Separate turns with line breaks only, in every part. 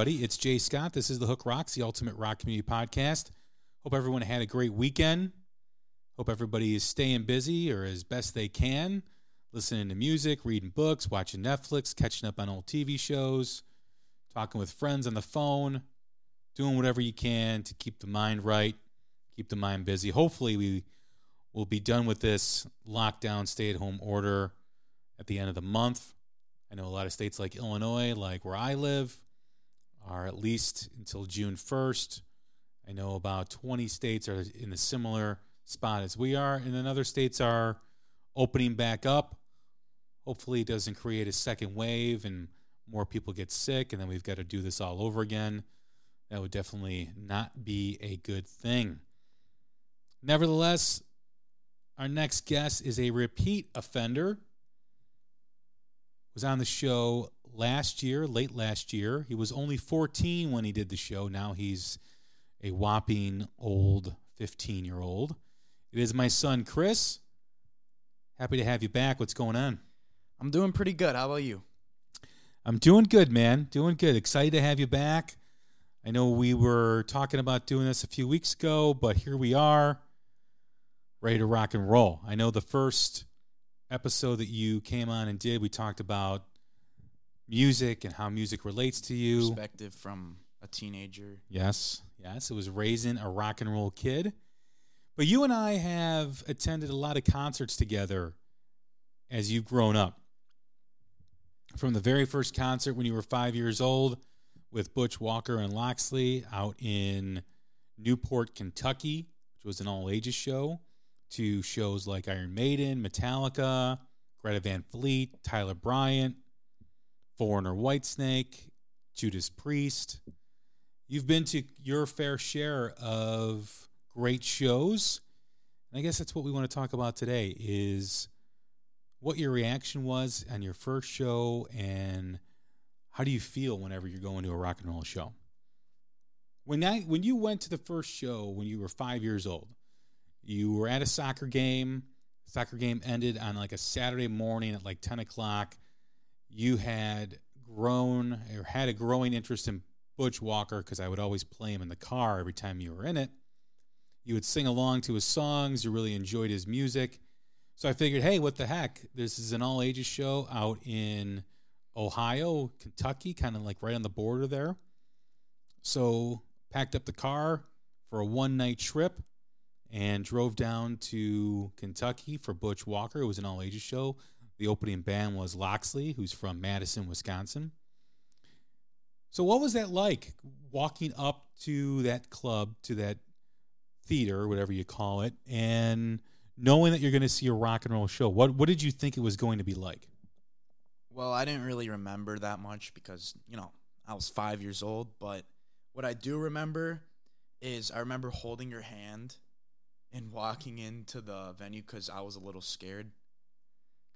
Everybody. It's Jay Scott. This is the Hook Rocks, the Ultimate Rock Community Podcast. Hope everyone had a great weekend. Hope everybody is staying busy or as best they can, listening to music, reading books, watching Netflix, catching up on old TV shows, talking with friends on the phone, doing whatever you can to keep the mind right, keep the mind busy. Hopefully, we will be done with this lockdown, stay at home order at the end of the month. I know a lot of states like Illinois, like where I live, are at least until June 1st. I know about 20 states are in a similar spot as we are, and then other states are opening back up. Hopefully, it doesn't create a second wave and more people get sick, and then we've got to do this all over again. That would definitely not be a good thing. Nevertheless, our next guest is a repeat offender was on the show last year, late last year. He was only 14 when he did the show. Now he's a whopping old 15 year old. It is my son, Chris. Happy to have you back. What's going on?
I'm doing pretty good. How about you?
I'm doing good, man. Doing good. Excited to have you back. I know we were talking about doing this a few weeks ago, but here we are, ready to rock and roll. I know the first episode that you came on and did, we talked about music and how music relates to you.
Perspective from a teenager.
Yes, yes. It was raising a rock and roll kid. But you and I have attended a lot of concerts together as you've grown up. From the very first concert when you were five years old with Butch Walker and Loxley out in Newport, Kentucky, which was an all ages show, to shows like Iron Maiden, Metallica, Greta Van Fleet, Tyler Bryant, Foreigner Whitesnake, Judas Priest. You've been to your fair share of great shows. And I guess that's what we want to talk about today is what your reaction was on your first show and how do you feel whenever you're going to a rock and roll show? When I, when you went to the first show when you were 5 years old, you were at a soccer game. Soccer game ended on like a Saturday morning at like 10 o'clock. You had grown or had a growing interest in Butch Walker because I would always play him in the car every time you were in it. You would sing along to his songs. You really enjoyed his music. So I figured, hey, what the heck? This is an all ages show out in Ohio, Kentucky, kind of like right on the border there. So packed up the car for a one night trip and drove down to Kentucky for Butch Walker. It was an all ages show. The opening band was Loxley, who's from Madison, Wisconsin. So, what was that like walking up to that club, to that theater, whatever you call it, and knowing that you're going to see a rock and roll show? What What did you think it was going to be like?
Well, I didn't really remember that much because, you know, I was five years old. But what I do remember is I remember holding your hand and walking into the venue because I was a little scared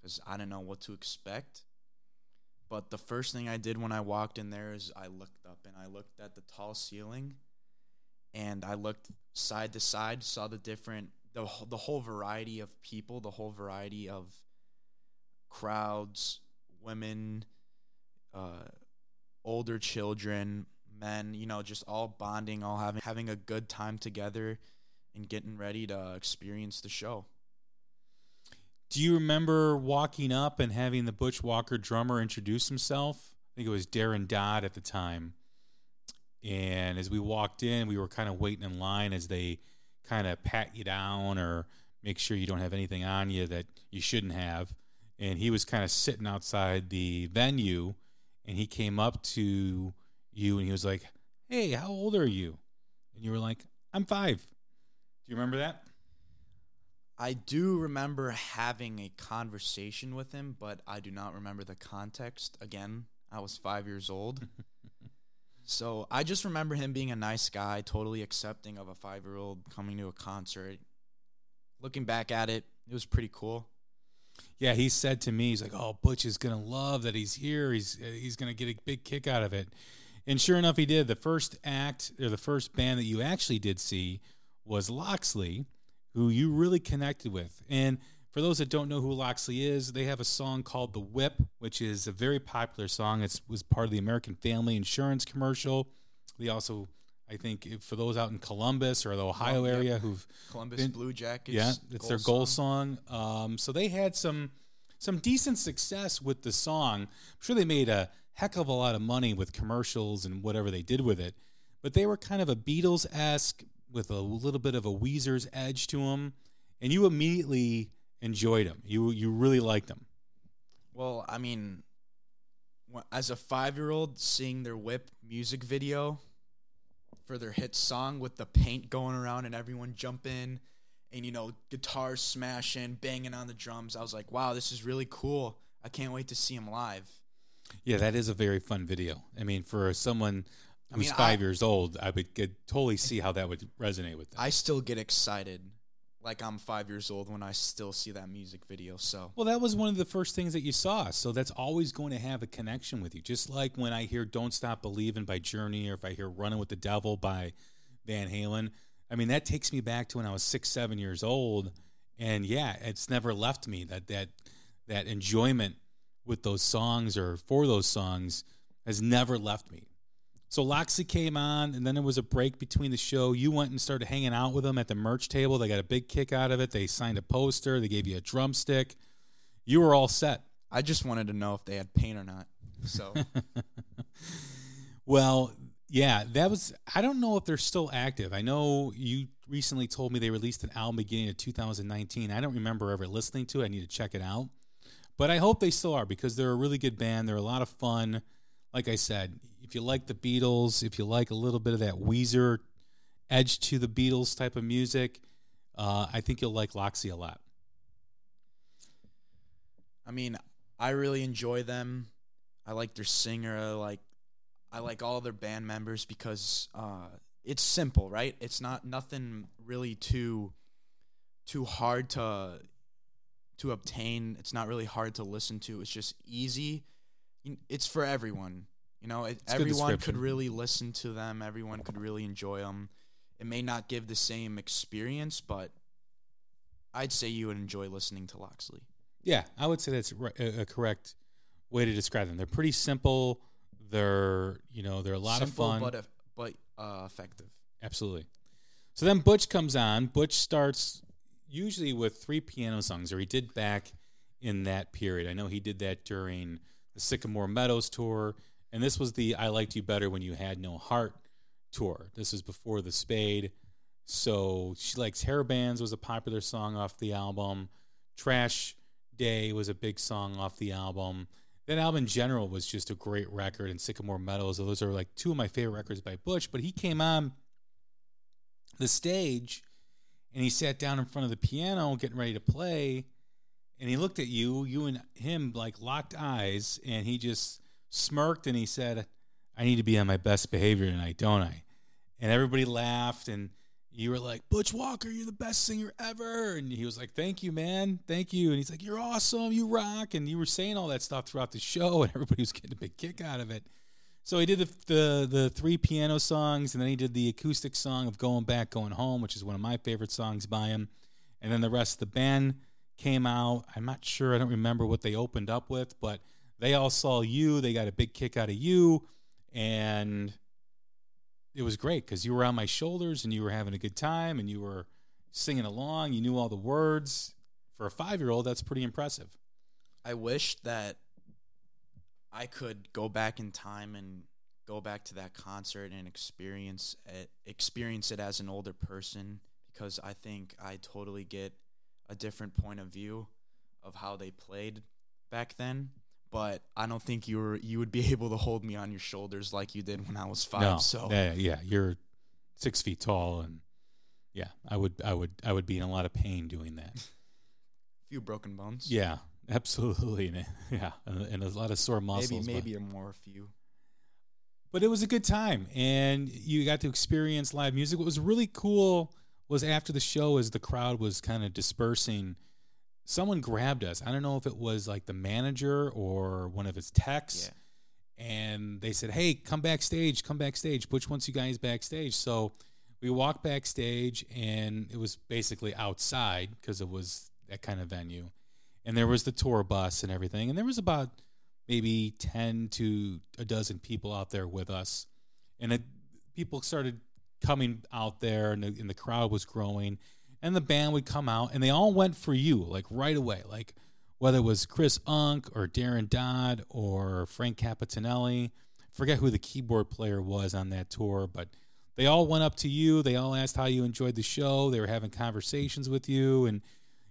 because I didn't know what to expect. But the first thing I did when I walked in there is I looked up and I looked at the tall ceiling and I looked side to side, saw the different the the whole variety of people, the whole variety of crowds, women, uh, older children, men, you know, just all bonding, all having having a good time together and getting ready to experience the show.
Do you remember walking up and having the Butch Walker drummer introduce himself? I think it was Darren Dodd at the time. And as we walked in, we were kind of waiting in line as they kind of pat you down or make sure you don't have anything on you that you shouldn't have. And he was kind of sitting outside the venue and he came up to you and he was like, Hey, how old are you? And you were like, I'm five. Do you remember that?
I do remember having a conversation with him, but I do not remember the context. Again, I was five years old. so I just remember him being a nice guy, totally accepting of a five year old coming to a concert. Looking back at it, it was pretty cool.
Yeah, he said to me, he's like, "Oh, Butch is gonna love that he's here. He's uh, he's gonna get a big kick out of it." And sure enough, he did. The first act or the first band that you actually did see was Loxley, who you really connected with. And for those that don't know who Loxley is, they have a song called "The Whip," which is a very popular song. It was part of the American Family Insurance commercial. They also I think for those out in Columbus or the Ohio
Yep.
area who've
Columbus
been-
Blue Jackets.
yeah, it's their goal song. Um, so they had some some decent success with the song. I'm sure they made a heck of a lot of money with commercials and whatever they did with it. But they were kind of a Beatles esque with a little bit of a Weezer's edge to them, and you immediately enjoyed them. You you really liked them.
Well, I mean, as a five year old, seeing their whip music video for their hit song with the paint going around and everyone jumping and, you know, guitars smashing, banging on the drums, I was like, wow, this is really cool. I can't wait to see them live.
Yeah, that is a very fun video. I mean, for someone
I mean,
five
I-
years old, I would get, totally see how that would resonate with them.
I still get excited like I'm five years old when I still see that music video. So,
Well, that was one of the first things that you saw. So that's always going to have a connection with you. Just like when I hear Don't Stop Believing by Journey or if I hear Running with the Devil by Van Halen. I mean, that takes me back to when I was six, seven years old. And yeah, it's never left me that that that enjoyment with those songs or for those songs has never left me. So Loxley came on, and then there was a break between the show. You went and started hanging out with them at the merch table. They got a big kick out of it. They signed a poster. They gave you a drumstick. You were all set.
I just wanted to know if they had paint or not. So,
Well, yeah, that was. I don't know if they're still active. I know you recently told me they released an album beginning of 2019. I don't remember ever listening to it. I need to check it out. But I hope they still are because they're a really good band. They're a lot of fun. Like I said, if you like the Beatles, if you like a little bit of that Weezer edge to the Beatles type of music, uh, I think you'll like Loxley a lot.
I mean, I really enjoy them. I like their singer. I like I like all their band members because uh, it's simple, right? It's not nothing really too too hard to to obtain. It's not really hard to listen to. It's just easy. It's for everyone. You know, it,
It's a good
everyone could really listen to them. Everyone could really enjoy them. It may not give the same experience, but I'd say you would enjoy listening to Loxley.
Yeah, I would say that's a, a correct way to describe them. They're pretty simple. They're you know they're a lot
Simple,
of fun.
but but uh, effective.
Absolutely. So then Butch comes on. Butch starts usually with three piano songs, or he did back in that period. I know he did that during the Sycamore Meadows tour, and this was the I Liked You Better When You Had No Heart tour. This was before the Spade. So She Likes Hair Bands was a popular song off the album. Trash Day was a big song off the album. That album in general was just a great record, and Sycamore Meadows. Those are like two of my favorite records by Butch. But he came on the stage and he sat down in front of the piano getting ready to play and he looked at you you and him like locked eyes and he just smirked and he said i need to be on my best behavior tonight don't i? And everybody laughed and you were like butch walker you're the best singer ever. And he was like thank you man. Thank you. And he's like you're awesome. You rock. And you were saying all that stuff throughout the show and everybody was getting a big kick out of it. So he did the, the the three piano songs, and then he did the acoustic song of "Going Back, Going Home," which is one of my favorite songs by him. And then the rest of the band came out. I'm not sure. I don't remember what they opened up with, but they all saw you. They got a big kick out of you, and it was great because you were on my shoulders and you were having a good time and you were singing along. You knew all the words. for a five year old, that's pretty impressive.
I wish that I could go back in time and go back to that concert and experience it, experience it as an older person because I think I totally get a different point of view of how they played back then. But I don't think you were you would be able to hold me on your shoulders like you did when I was five.
no,
so
yeah, yeah, you're six feet tall, and yeah, I would, I would, I would be in a lot of pain doing that.
A few broken bones.
Yeah, absolutely, and, yeah, and, and a lot of sore muscles.
maybe
but-
maybe a more few.
but it was a good time and you got to experience live music what was really cool was after the show as the crowd was kind of dispersing someone grabbed us. I don't know if it was like the manager or one of his techs. And they said hey come backstage come backstage. Butch wants you guys backstage. So we walked backstage and it was basically outside because it was that kind of venue. And there was the tour bus and everything. And there was about maybe 10 to a dozen people out there with us. And it, people started coming out there and the, and the crowd was growing and the band would come out and they all went for you like right away like whether it was chris unck or darren dodd or frank capitanelli forget who the keyboard player was on that tour but they all went up to you they all asked how you enjoyed the show they were having conversations with you and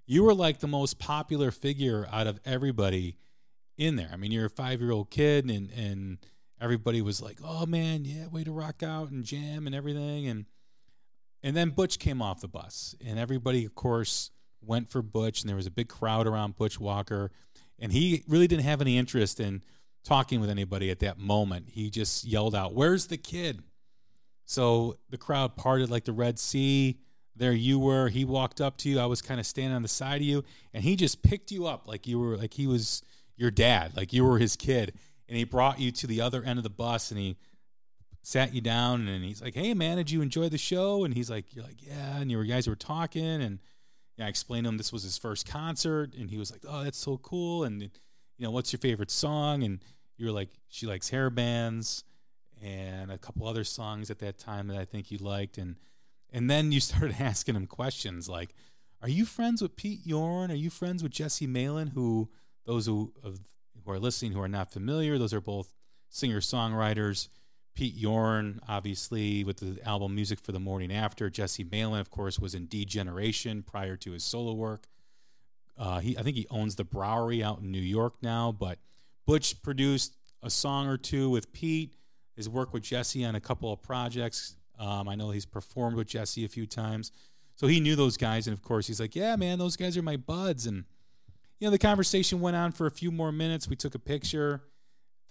you were like the most popular figure out of everybody in there. I mean, you're a five year old kid, and and everybody was like, "Oh man, yeah, way to rock out and jam and everything." And and then Butch came off the bus, and everybody, of course, went for Butch, and there was a big crowd around Butch Walker, and he really didn't have any interest in talking with anybody at that moment. He just yelled out, "Where's the kid?" So the crowd parted like the Red Sea. There you were. He walked up to you. I was kind of standing on the side of you, and he just picked you up like you were like he was your dad, like you were his kid, and he brought you to the other end of the bus, and he sat you down, and he's like, "Hey, man, did you enjoy the show?" And he's like, "You're like, yeah," and you guys were talking, and I explained to him this was his first concert, and he was like, "Oh, that's so cool," and you know, what's your favorite song? And you were like, "She likes hair bands." And a couple other songs at that time that I think you liked, and and then you started asking him questions like, "Are you friends with Pete Yorn? Are you friends with Jesse Malin?" Who those who of, who are listening who are not familiar, those are both singer songwriters. Pete Yorn, obviously, with the album Music for the Morning After. Jesse Malin, of course, was in D Generation prior to his solo work. Uh, he, I think he owns the Bowery out in New York now. But Butch produced a song or two with Pete. His work with Jesse on a couple of projects. Um, I know he's performed with Jesse a few times, so he knew those guys. And of course, he's like, "Yeah, man, those guys are my buds." And you know, the conversation went on for a few more minutes. We took a picture.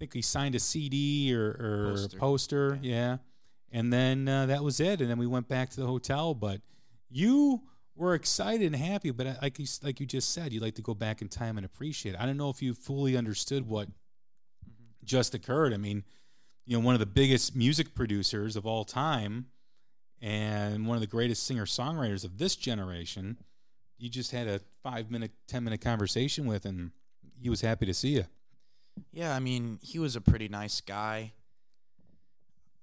I think he signed a CD or, or
Poster.
poster. Yeah. And then uh, that was it. And then we went back to the hotel. But you were excited and happy. But like you, like you just said, you'd like to go back in time and appreciate it. I don't know if you fully understood what just occurred. I mean, you know, one of the biggest music producers of all time and one of the greatest singer songwriters of this generation you just had a five minute, ten minute conversation with, and he was happy to see you.
Yeah, I mean, he was a pretty nice guy.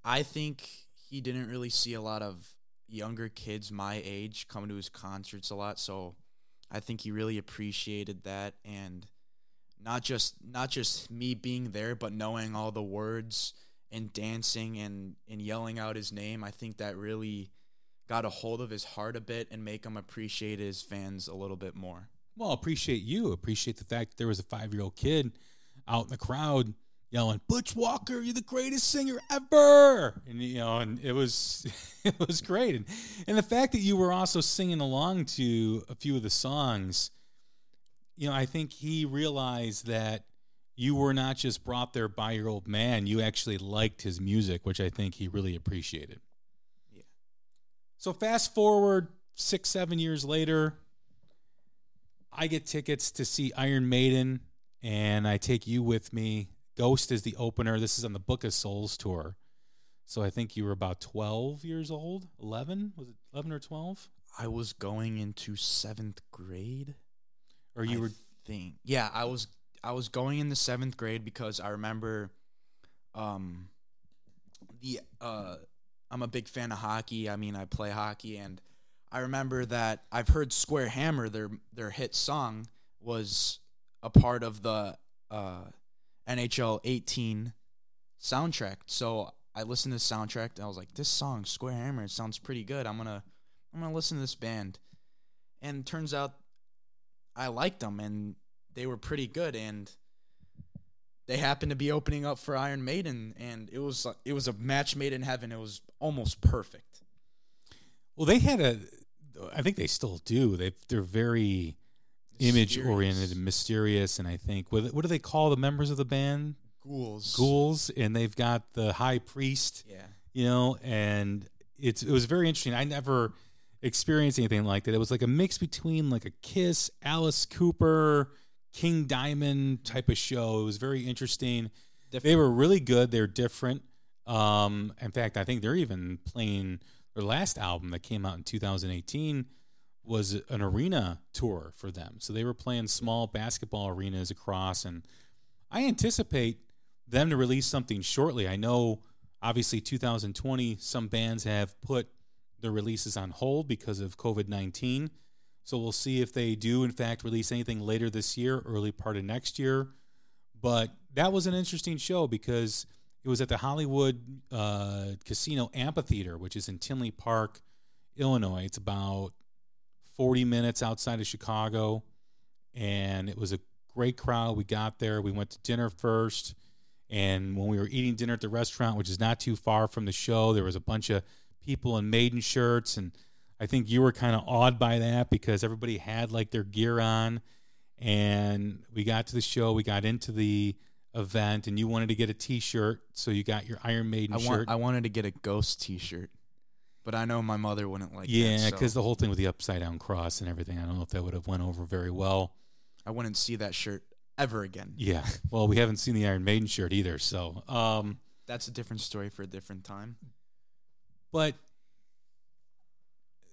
I think he didn't really see a lot of younger kids my age coming to his concerts a lot, so I think he really appreciated that and not just not just me being there, but knowing all the words and dancing and and yelling out his name. I think that really got a hold of his heart a bit and make him appreciate his fans a little bit more.
Well, appreciate you. Appreciate the fact that there was a five year old kid out in the crowd yelling, "Butch Walker, you're the greatest singer ever!" And you know, and it was it was great. And and the fact that you were also singing along to a few of the songs, you know, I think he realized that you were not just brought there by your old man. You actually liked his music, which I think he really appreciated.
Yeah.
So fast forward six, seven years later, I get tickets to see Iron Maiden, and I take you with me. Ghost is the opener. This is on the Book of Souls tour. So I think you were about 12 years old, 11? Was it 11 or 12?
I was going into seventh grade.
Or you
I
were
think yeah i was i was going in the seventh grade because i remember um the uh i'm a big fan of hockey i mean i play hockey and I remember that I've heard Square Hammer, their their hit song, was a part of the uh, NHL 18 soundtrack. So I listened to the soundtrack and I was like, this song, Square Hammer, it sounds pretty good. I'm gonna I'm gonna listen to this band. And turns out I liked them and they were pretty good and they happened to be opening up for Iron Maiden and it was it was a match made in heaven. It was almost perfect.
Well, they had a. I think they still do. They they're very image oriented and mysterious. And I think what what do they call the members of the band?
Ghouls.
Ghouls, and they've got the high priest.
Yeah.
You know, and it's it was very interesting. I never experienced anything like that. It was like a mix between like a Kiss, Alice Cooper, King Diamond type of show. It was very interesting.
Different.
They were really good. They're different. Um, in fact, I think they're even playing their last album that came out in 2018 was an arena tour for them. So they were playing small basketball arenas across, and I anticipate them to release something shortly. I know, obviously, 2020, some bands have put their releases on hold because of COVID 19. So we'll see if they do, in fact, release anything later this year, early part of next year. But that was an interesting show because it was at the Hollywood uh, Casino Amphitheater, which is in Tinley Park, Illinois. It's about 40 minutes outside of Chicago. And it was a great crowd. We got there. We went to dinner first. And when we were eating dinner at the restaurant, which is not too far from the show, there was a bunch of people in maiden shirts. And I think you were kind of awed by that because everybody had like their gear on. And we got to the show, we got into the event, and you wanted to get a t shirt. So you got your Iron Maiden
I
shirt.
I wanted to get a ghost T-shirt, but I know my mother wouldn't like.
yeah, because
so
the whole thing with the upside down cross and everything, I don't know if that would have went over very well.
I wouldn't see that shirt ever again.
Yeah. Well, we haven't seen the Iron Maiden shirt either. So, um,
That's a different story for a different time.
but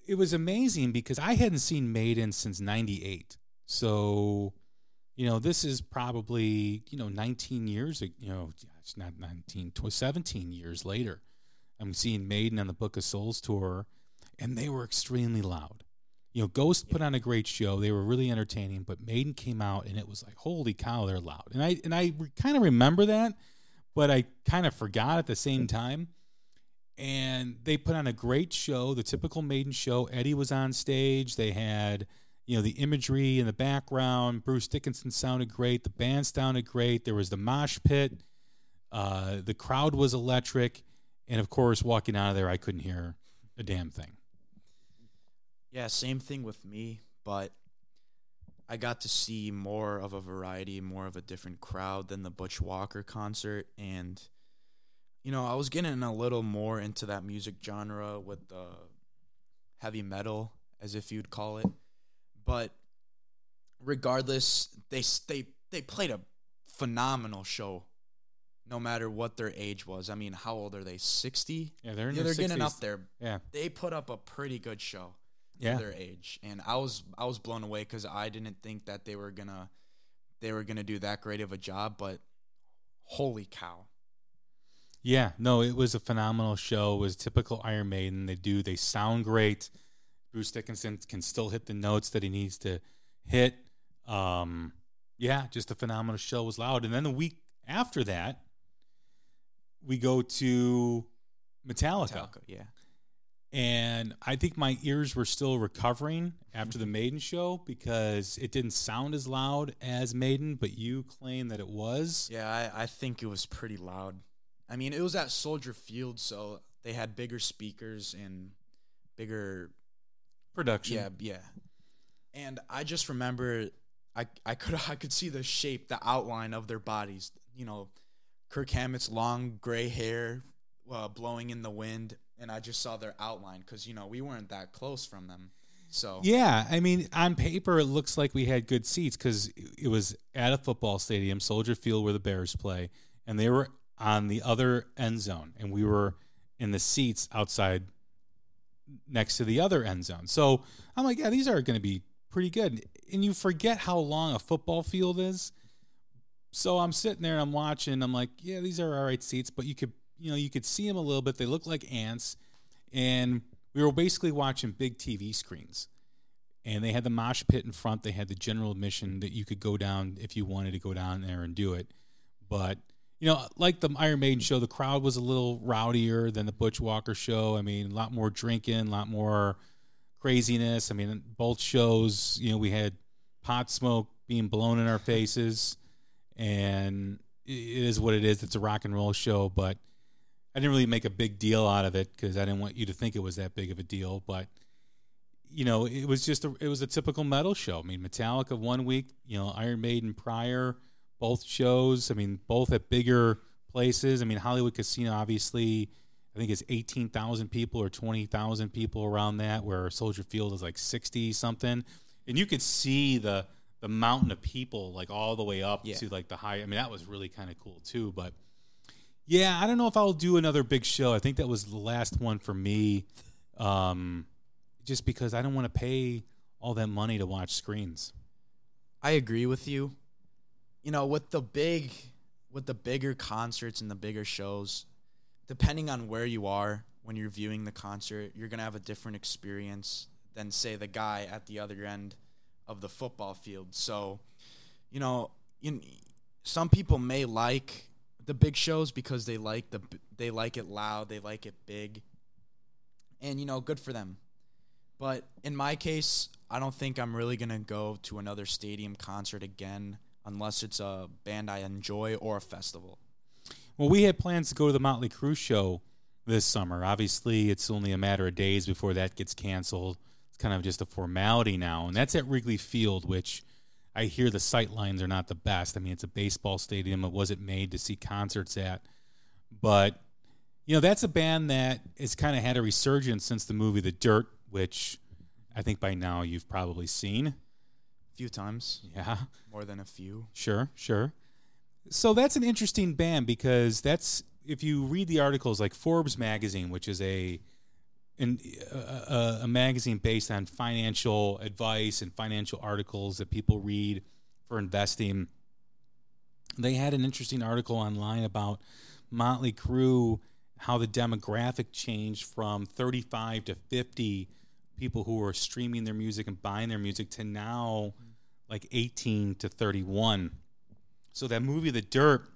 it was amazing because I hadn't seen Maiden since 98. So, you know, this is probably, you know, 19 years, you know, it's not 19, 17 years later. I'm seeing Maiden on the Book of Souls tour, and they were extremely loud. You know, Ghost put on a great show. They were really entertaining, but Maiden came out and it was like, holy cow, they're loud. And I and I kind of remember that, but I kind of forgot at the same time. And they put on a great show, the typical Maiden show. Eddie was on stage. They had, you know, the imagery in the background. Bruce Dickinson sounded great. The band sounded great. There was the mosh pit. Uh, the crowd was electric. And of course, walking out of there, I couldn't hear a damn thing.
Yeah, same thing with me, but I got to see more of a variety, more of a different crowd than the Butch Walker concert and you know, I was getting a little more into that music genre with the heavy metal as if you'd call it. But regardless, they they they played a phenomenal show no matter what their age was. I mean, how old are they? 60?
Yeah, they're in
Yeah,
their
they're getting
60s.
up there.
Yeah,
They put up a pretty good show
yeah.
for their age, and I was I was blown away because I didn't think that they were gonna they were gonna do that great of a job, but holy cow!
Yeah, no, it was a phenomenal show. It was typical Iron Maiden. They do, they sound great. Bruce Dickinson can still hit the notes that he needs to hit. Um, yeah, just a phenomenal show. It was loud. And then the week after that, we go to Metallica.
Metallica, yeah.
And I think my ears were still recovering after the Maiden show because it didn't sound as loud as Maiden, but you claim that it was.
Yeah, I, I think it was pretty loud. I mean, it was at Soldier Field, so they had bigger speakers and bigger
Production.
Yeah, yeah. And I just remember I I could I could see the shape, the outline of their bodies. You know, Kirk Hammett's long gray hair uh, blowing in the wind, and I just saw their outline because you know we weren't that close from them. So
Yeah, I mean, on paper, it looks like we had good seats because it was at a football stadium, Soldier Field, where the Bears play, and they were on the other end zone, and we were in the seats outside next to the other end zone. So I'm like, yeah, these are going to be pretty good. And you forget how long a football field is. So I'm sitting there and I'm watching. I'm like, yeah, these are all right seats, but you could, you know, you could see them a little bit. They look like ants. And we were basically watching big TV screens. And they had the mosh pit in front. They had the general admission that you could go down if you wanted to go down there and do it. But you know, like the Iron Maiden show, the crowd was a little rowdier than the Butch Walker show. I mean, a lot more drinking, a lot more craziness. I mean, both shows, you know, we had pot smoke being blown in our faces, and it is what it is. It's a rock and roll show, but I didn't really make a big deal out of it because I didn't want you to think it was that big of a deal. But you know, it was just a, it was a typical metal show. I mean, Metallica one week, you know, Iron Maiden prior both shows. I mean, both at bigger places. I mean, Hollywood Casino obviously, I think it's eighteen thousand people or twenty thousand people around that, where Soldier Field is like sixty something, and you could see the the mountain of people like all the way up yeah. to like the high. I mean, that was really kind of cool too. But yeah, I don't know if I'll do another big show. I think that was the last one for me, um, just because I don't want to pay all that money to watch screens.
I agree with you you know, with the big, with the bigger concerts and the bigger shows, depending on where you are when you're viewing the concert, you're gonna have a different experience than say the guy at the other end of the football field. So, you know, you, some people may like the big shows because they like the they like it loud, they like it big, and you know, good for them. But in my case, I don't think I'm really gonna go to another stadium concert again unless it's a band I enjoy or a festival.
Well, we had plans to go to the Motley Crue show this summer. Obviously, it's only a matter of days before that gets canceled. It's kind of just a formality now, and that's at Wrigley Field, which I hear the sight lines are not the best. I mean, it's a baseball stadium. It wasn't made to see concerts at, but you know, that's a band that has kind of had a resurgence since the movie The Dirt, which I think by now you've probably seen a
few times.
Yeah.
More than a few.
Sure, sure. So that's an interesting band because that's if you read the articles like Forbes magazine, which is a in, a, a, magazine based on financial advice and financial articles that people read for investing. They had an interesting article online about Motley Crue, how the demographic changed from 35 to 50 people who were streaming their music and buying their music to now like 18 to 31. So that movie, The Dirt,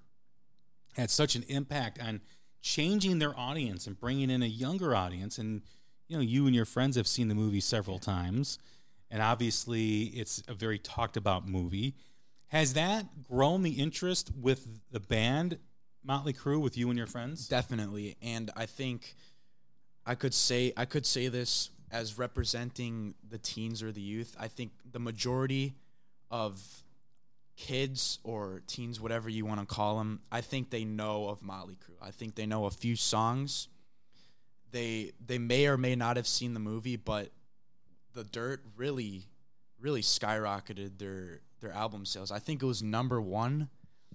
had such an impact on changing their audience and bringing in a younger audience. And, you know, you and your friends have seen the movie several times. And obviously, it's a very talked about movie. Has that grown the interest with the band Motley Crue with you and your friends?
Definitely. And I think I could say I could say this as representing the teens or the youth. I think the majority of kids or teens, whatever you want to call them, I think they know of Motley Crue. I think they know a few songs. They they may or may not have seen the movie, but the Dirt really really skyrocketed their their album sales. I think it was number one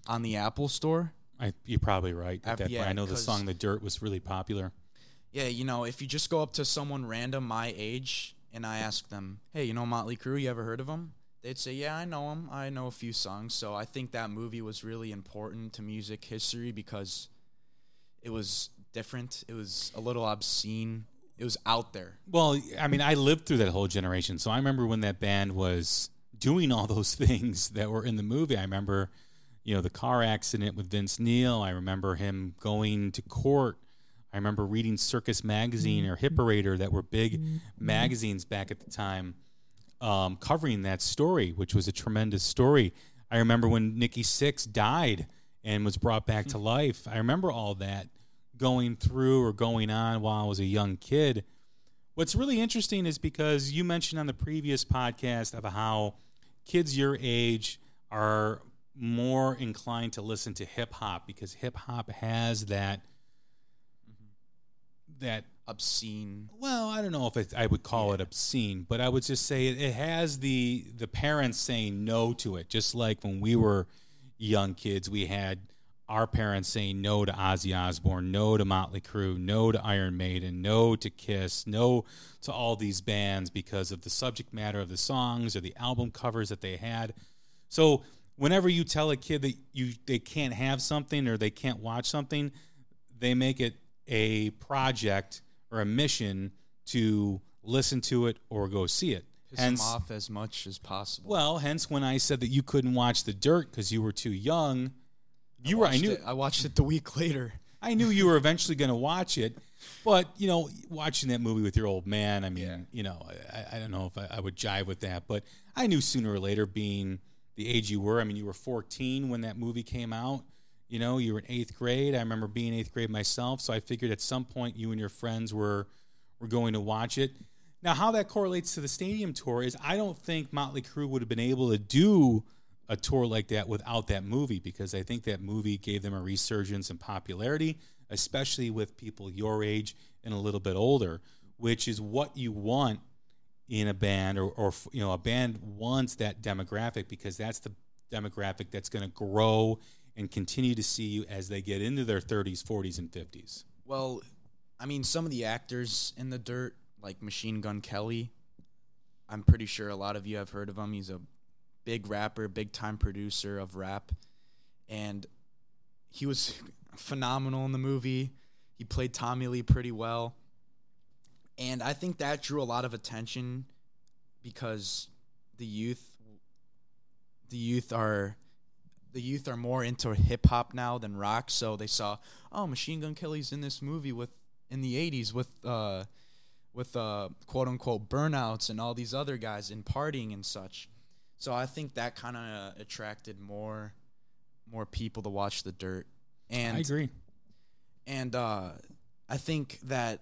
on the Apple Store.
I, you're probably right. At that yeah, point. I know the song "The Dirt" was really popular.
Yeah, you know, if you just go up to someone random my age and I ask them, "Hey, you know Motley Crue? You ever heard of them?" They'd say, "Yeah, I know him. I know a few songs." So I think that movie was really important to music history because it was different. It was a little obscene. It was out there.
Well, I mean, I lived through that whole generation, so I remember when that band was doing all those things that were in the movie. I remember, you know, the car accident with Vince Neil. I remember him going to court. I remember reading Circus Magazine mm-hmm. or Hit Parader that were big mm-hmm. magazines back at the time um, covering that story, which was a tremendous story. I remember when Nikki Sixx died and was brought back to life. I remember all that going through or going on while I was a young kid. What's really interesting is because you mentioned on the previous podcast of how kids your age are more inclined to listen to hip hop because hip hop has that mm-hmm. that
obscene.
Well, I don't know if it, I would call yeah. it obscene, but I would just say it, it, has the the parents saying no to it. Just like when we were young kids, we had our parents saying no to Ozzy Osbourne, no to Motley Crue, no to Iron Maiden, no to Kiss, no to all these bands because of the subject matter of the songs or the album covers that they had. So whenever you tell a kid that you they can't have something or they can't watch something, they make it a project or a mission to listen to it or go see it.
Piss
Hence,
them off as much as possible.
well, hence when I said that you couldn't watch The Dirt because you were too young, you
I
were. I knew.
It, I watched it the week later.
I knew you were eventually going to watch it, but you know, watching that movie with your old man, I mean,
Yeah.
you know, I, I don't know if I, I would jive with that, but I knew sooner or later, being the age you were, I mean, you were 14 when that movie came out. You know, you were in eighth grade. I remember being eighth grade myself, so I figured at some point you and your friends were were going to watch it. Now, how that correlates to the stadium tour is I don't think Motley Crue would have been able to do a tour like that without that movie because I think that movie gave them a resurgence in popularity, especially with people your age and a little bit older, which is what you want in a band or, or you know a band wants that demographic because that's the demographic that's going to grow and continue to see you as they get into their 30s, 40s and 50s.
Well, I mean, some of the actors in the dirt, like Machine Gun Kelly, I'm pretty sure a lot of you have heard of him. He's a big rapper, big time producer of rap, and he was phenomenal in the movie. He played Tommy Lee pretty well, and I think that drew a lot of attention because the youth, the youth are the youth are more into hip hop now than rock. So they saw, oh, Machine Gun Kelly's in this movie with in the '80s with uh, with uh, quote unquote burnouts and all these other guys and partying and such. So I think that kind of attracted more more people to watch the Dirt. And
I agree.
and uh, I think that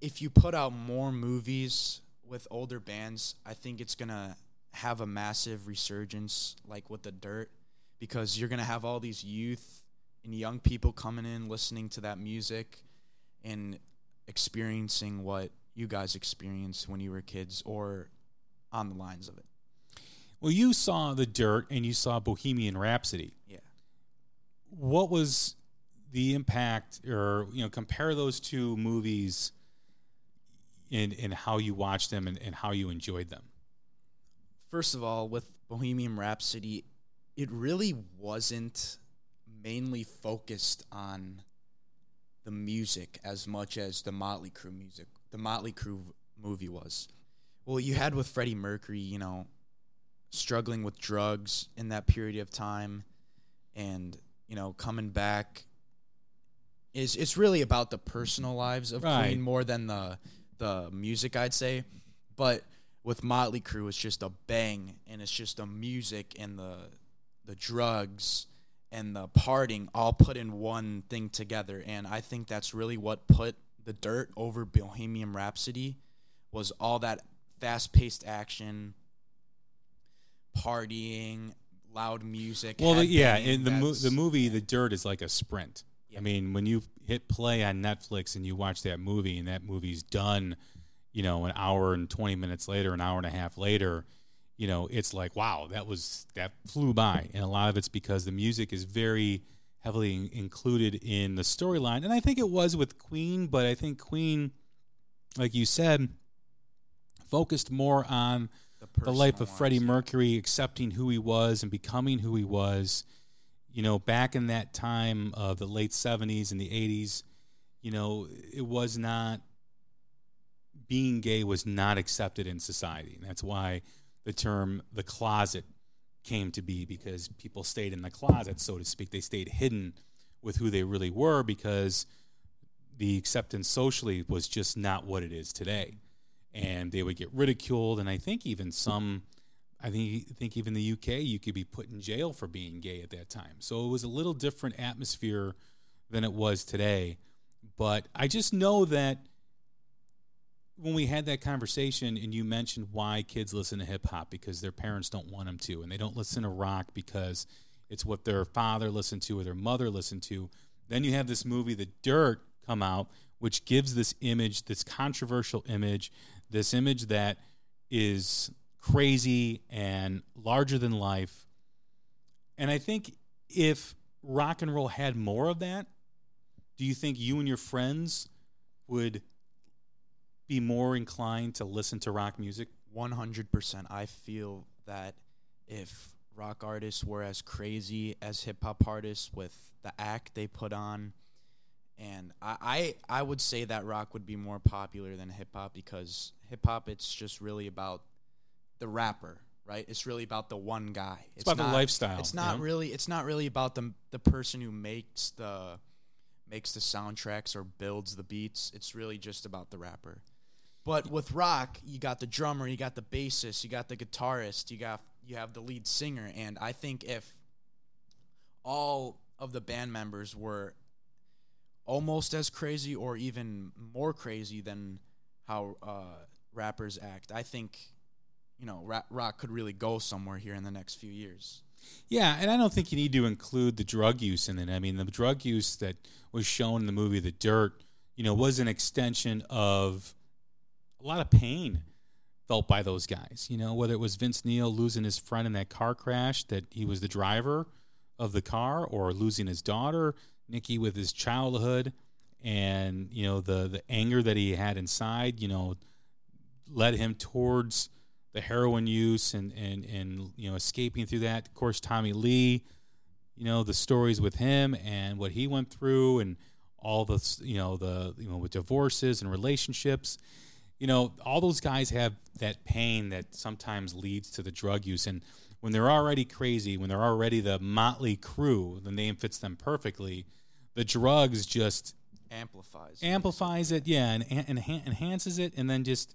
if you put out more movies with older bands, I think it's gonna have a massive resurgence, like with the Dirt, because you're gonna have all these youth and young people coming in, listening to that music, and experiencing what you guys experienced when you were kids, or on the lines of it.
Well, you saw The Dirt and you saw Bohemian Rhapsody.
Yeah.
What was the impact, or you know, compare those two movies in in how you watched them and, and how you enjoyed them?
first of all, with Bohemian Rhapsody, it really wasn't mainly focused on the music as much as the Motley Crue music. The Motley Crue movie was. Well, you had with Freddie Mercury, you know, struggling with drugs in that period of time and, you know, coming back is it's really about the personal lives of
Right.
Queen more than the the music, I'd say. But with Motley Crue, it's just a bang, and it's just the music and the the drugs and the partying all put in one thing together. And I think that's really what put the dirt over Bohemian Rhapsody was all that fast paced action, partying, loud music.
Well, yeah, in the mo- the movie The Dirt is like a sprint. I mean, when you hit play on Netflix and you watch that movie, and that movie's done, you know, an hour and twenty minutes later, an hour and a half later, you know, it's like wow, that was that flew by, and a lot of it's because the music is very heavily in- included in the storyline, and I think it was with Queen, but I think Queen, like you said, focused more on the life of Freddie
yeah.
Mercury, accepting who he was and becoming who he was. You know, back in that time of the late '70s and the '80s, you know, it was not being gay was not accepted in society, and that's why the term "the closet" came to be because people stayed in the closet, so to speak. They stayed hidden with who they really were because the acceptance socially was just not what it is today and they would get ridiculed. And I think even some, I think think even the UK, you could be put in jail for being gay at that time. So it was a little different atmosphere than it was today. But I just know that when we had that conversation and you mentioned why kids listen to hip hop because their parents don't want them to, and they don't listen to rock because it's what their father listened to or their mother listened to. Then you have this movie, The Dirt, come out, which gives this image, this controversial image, this image that is crazy and larger than life. And I think if rock and roll had more of that, do you think you and your friends would be more inclined to listen to rock music?
100%. I feel that if rock artists were as crazy as hip hop artists with the act they put on And I, I I would say that rock would be more popular than hip hop because hip hop it's just really about the rapper, right? It's really about the one guy.
It's, about the lifestyle.
It's not
you know?
really it's not really about the the person who makes the makes the soundtracks or builds the beats. It's really just about the rapper. But with rock, you got the drummer, you got the bassist, you got the guitarist, you got you have the lead singer, and I think if all of the band members were almost as crazy or even more crazy than how uh, rappers act, I think you know rock could really go somewhere here in the next few years.
Yeah, and I don't think you need to include the drug use in it. I mean, the drug use that was shown in the movie The Dirt, you know, was an extension of a lot of pain felt by those guys. You know, whether it was Vince Neil losing his friend in that car crash that he was the driver of the car, or losing his daughter, Nikki with his childhood, and you know the the anger that he had inside. You know, led him towards the heroin use and and and you know escaping through that. Of course, Tommy Lee, you know the stories with him and what he went through, and all the you know the you know with divorces and relationships. You know, all those guys have that pain that sometimes leads to the drug use, and when they're already crazy, when they're already the motley crew, the name fits them perfectly. The drugs just
Amplifies.
amplifies it, yeah, and, and, enhances it, and then just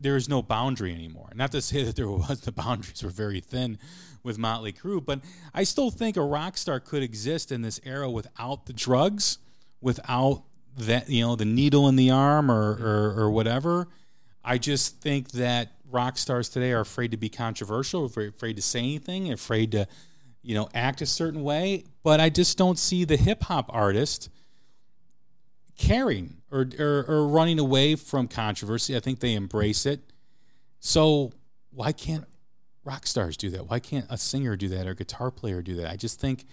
there is no boundary anymore. Not to say that there was the boundaries were very thin with Motley Crue, but I still think a rock star could exist in this era without the drugs, without that you know the needle in the arm or or, or whatever. I just think that rock stars today are afraid to be controversial, afraid to say anything, afraid to you know act a certain way. But I just don't see the hip hop artist caring or, or, or running away from controversy. I think they embrace it. So why can't rock stars do that? Why can't a singer do that or a guitar player do that? I just think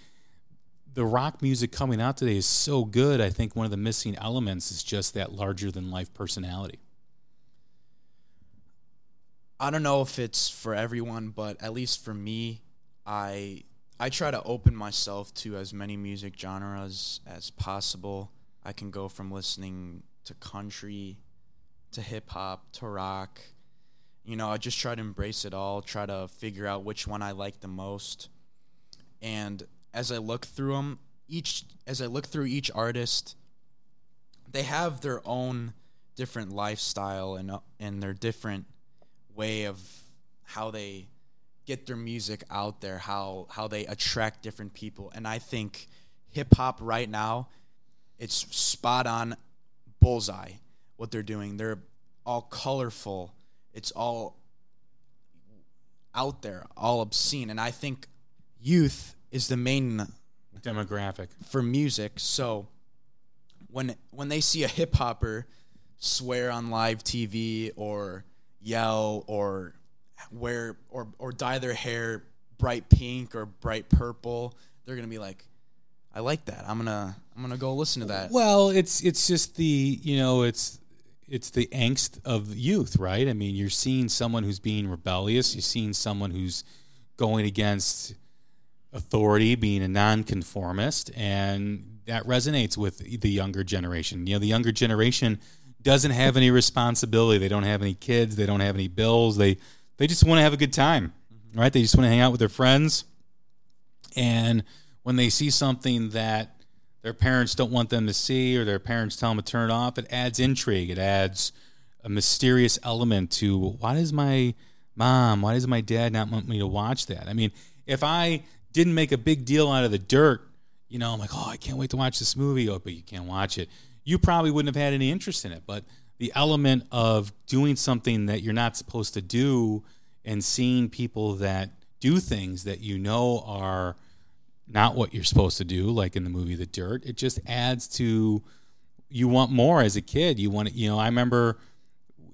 the rock music coming out today is so good. I think one of the missing elements is just that larger than life personality.
I don't know if it's for everyone, but at least for me, I I try to open myself to as many music genres as possible. I can go from listening to country to hip hop to rock. You know, I just try to embrace it all, try to figure out which one I like the most. And as I look through them, each as I look through each artist, they have their own different lifestyle and uh, and their different way of how they get their music out there, how how they attract different people. And I think hip hop right now, it's spot on bullseye what they're doing. They're all colorful. It's all out there, all obscene. And I think youth is the main
Demographic.
for music. So when when they see a hip hopper swear on live TV or yell or wear or or dye their hair bright pink or bright purple, they're gonna be like, I like that. I'm gonna I'm gonna go listen to that.
Well, it's it's just the you know it's it's the angst of youth, right? I mean, you're seeing someone who's being rebellious. You're seeing someone who's going against authority, being a nonconformist, and that resonates with the younger generation. You know, the younger generation doesn't have any responsibility. They don't have any kids. They don't have any bills. They they just want to have a good time, right? They just want to hang out with their friends. And when they see something that their parents don't want them to see or their parents tell them to turn it off, it adds intrigue. It adds a mysterious element to why does my mom, why does my dad not want me to watch that? I mean, if I didn't make a big deal out of the dirt, you know, I'm like, oh, I can't wait to watch this movie. Oh, but you can't watch it. You probably wouldn't have had any interest in it. But the element of doing something that you're not supposed to do and seeing people that do things that you know are not what you're supposed to do, like in the movie The Dirt, it just adds to you want more as a kid. You want to, you know, I remember,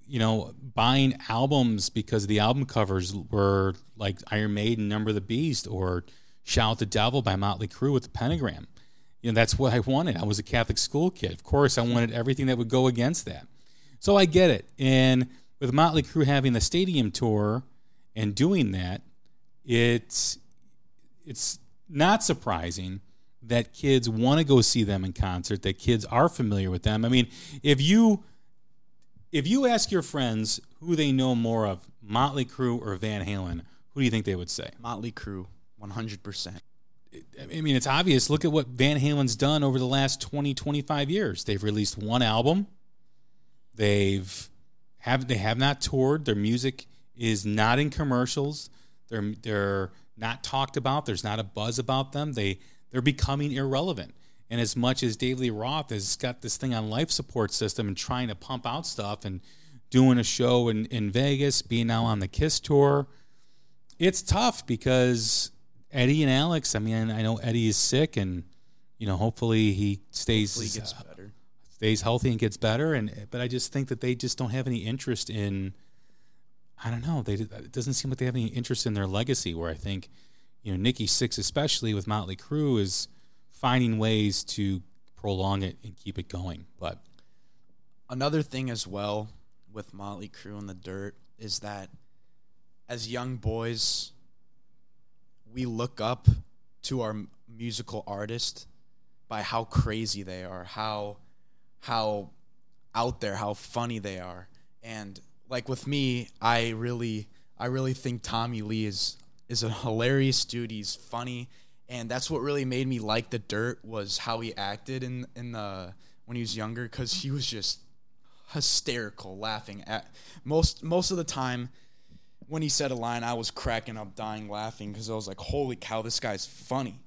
you know, buying albums because the album covers were like Iron Maiden, Number of the Beast, or Shout the Devil by Motley Crue with the pentagram. You know, that's what I wanted. I was a Catholic school kid. Of course, I wanted everything that would go against that. So I get it. And with Motley Crue having the stadium tour and doing that, it's it's not surprising that kids want to go see them in concert, that kids are familiar with them. I mean, if you if you ask your friends who they know more of, Motley Crue or Van Halen, who do you think they would say?
Motley Crue, 100%.
I mean, it's obvious. Look at what Van Halen's done over the last 20, 25 years. They've released one album. They've have they have not toured. Their music is not in commercials. They're they're not talked about. There's not a buzz about them. They they're becoming irrelevant. And as much as Dave Lee Roth has got this thing on life support system and trying to pump out stuff and doing a show in, in Vegas, being now on the Kiss tour, it's tough because Eddie and Alex, I mean, I know Eddie is sick and, you know, hopefully he stays
Hopefully he gets uh, better.
stays healthy and gets better. And but I just think that they just don't have any interest in. I don't know. They it doesn't seem like they have any interest in their legacy. Where I think, you know, Nikki Sixx, especially with Motley Crue, is finding ways to prolong it and keep it going. But
Another thing as well with Motley Crue in the dirt is that as young boys, we look up to our musical artist by how crazy they are, how how out there, how funny they are. And like with me, I really I really think Tommy Lee is is a hilarious dude. He's funny. And that's what really made me like the dirt was how he acted in in the when he was younger because he was just hysterical laughing at most most of the time when he said a line I was cracking up dying laughing because I was like holy cow this guy's funny.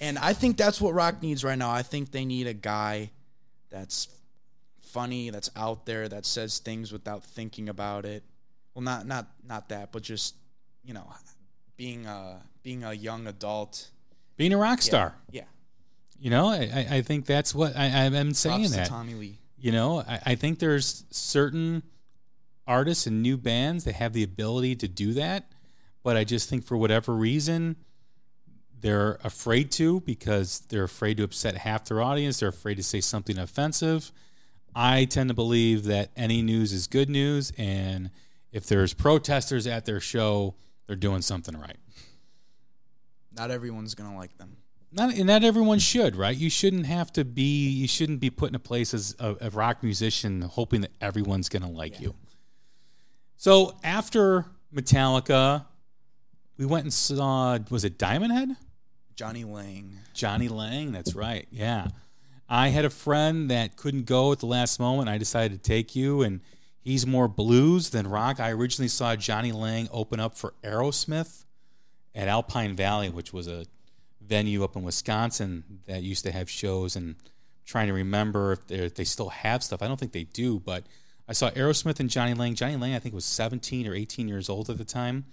And I think that's what rock needs right now. I think they need a guy that's funny that's out there that says things without thinking about it. Well not not not that but just you know being a being a young adult.
Being a rock star,
yeah.
You know, I, I- I think that's what I, I'm saying
Props to
that.
Tommy Lee.
You know, I, I think there's certain artists and new bands that have the ability to do that, but I just think for whatever reason, they're afraid to because they're afraid to upset half their audience. They're afraid to say something offensive. I tend to believe that any news is good news, and if there's protesters at their show, they're doing something right.
not everyone's gonna like them
Not, and not everyone should, right? You shouldn't have to be. You shouldn't be put in a place as a, a rock musician, hoping that everyone's going to like you. So after Metallica, we went and saw. Was it Diamond Head?
Jonny Lang
Jonny Lang. That's right. Yeah, I had a friend that couldn't go at the last moment. I decided to take you, and he's more blues than rock. I originally saw Jonny Lang open up for Aerosmith at Alpine Valley, which was a venue up in Wisconsin that used to have shows. And trying to remember if they they still have stuff. I don't think they do, but I saw Aerosmith and Jonny Lang. Jonny Lang, I think, was 17 or 18 years old at the time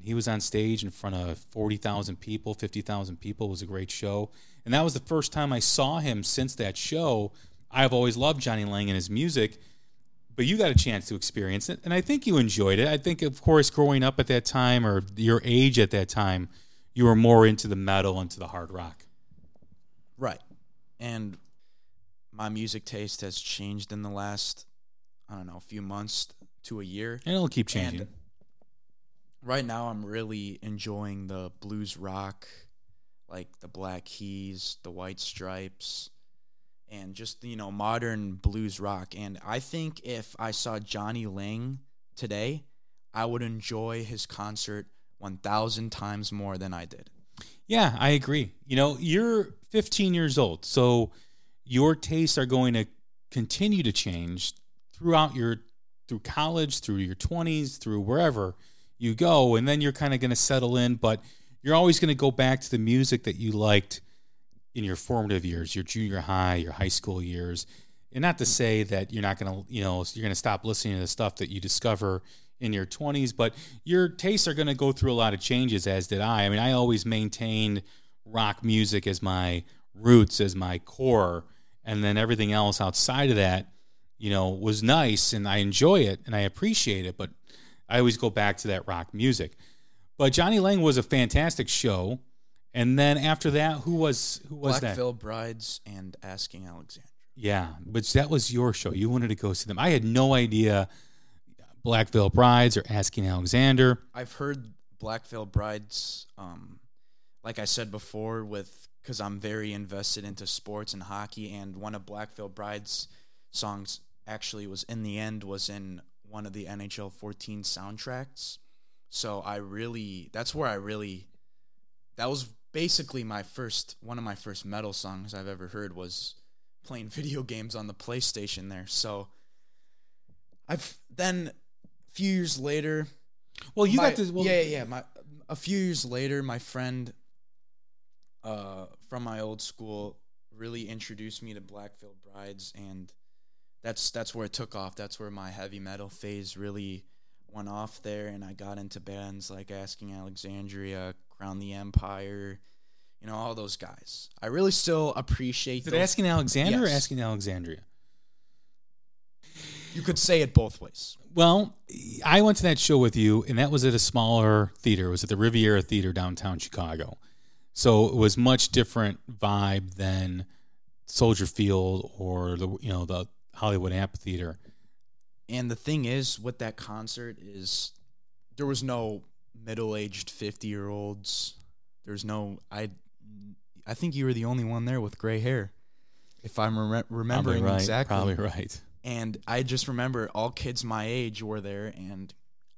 and he was on stage in front of 40,000 people, 50,000 people. It was a great show. And that was the first time I saw him since that show. I've always loved Jonny Lang and his music, but you got a chance to experience it, and I think you enjoyed it. I think, of course, growing up at that time or your age at that time, you were more into the metal and to the hard rock.
Right. And my music taste has changed in the last, I don't know, a few months to a year.
And it'll keep changing.
And right now, I'm really enjoying the blues rock, like the Black Keys, the White Stripes, and just, you know, modern blues rock. And I think if I saw Jonny Lang today, I would enjoy his concert 1,000 times more than I did.
Yeah, I agree. You know, you're 15 years old, so your tastes are going to continue to change throughout your through college, through your 20s, through wherever you go, and then you're kind of going to settle in, but you're always going to go back to the music that you liked in your formative years, your junior high, your high school years. And not to say that you're not going to, you know, you're going to stop listening to the stuff that you discover in your 20s, but your tastes are going to go through a lot of changes, as did I. I mean, I always maintained rock music as my roots, as my core, and then everything else outside of that, you know, was nice and I enjoy it and I appreciate it, but I always go back to that rock music. But Jonny Lang was a fantastic show. And then after that, who was who was that?
Black Veil Brides and Asking Alexandra.
Yeah, but that was your show. You wanted to go see them. I had no idea Black Veil Brides or Asking Alexander.
I've heard Black Veil Brides um, like I said before, with because I'm very invested into sports and hockey, and one of Black Veil Bride's songs actually was in the end was in one of the NHL 14 soundtracks. So I really that's where I really that was basically my first one of my first metal songs I've ever heard was playing video games on the PlayStation there. So I've then a few years later
Well, you
my-
got this. Well,
yeah, yeah, yeah. My a few years later, my friend uh, from my old school really introduced me to Black Veil Brides, and that's that's where it took off. That's where my heavy metal phase really went off there, and I got into bands like Asking Alexandria, Crown the Empire, you know, all those guys. I really still appreciate.
Is it
those-
asking Alexander or asking Alexandria?
You could say it both ways.
Well, I went to that show with you, and that was at a smaller theater. It was at the Riviera Theater downtown Chicago. So it was much different vibe than Soldier Field or the you know the Hollywood Amphitheater.
And the thing is, with that concert, is there was no middle-aged fifty-year-olds. There's no I. I think you were the only one there with gray hair, if I'm re- remembering
probably right.
exactly.
Probably right.
And I just remember all kids my age were there, and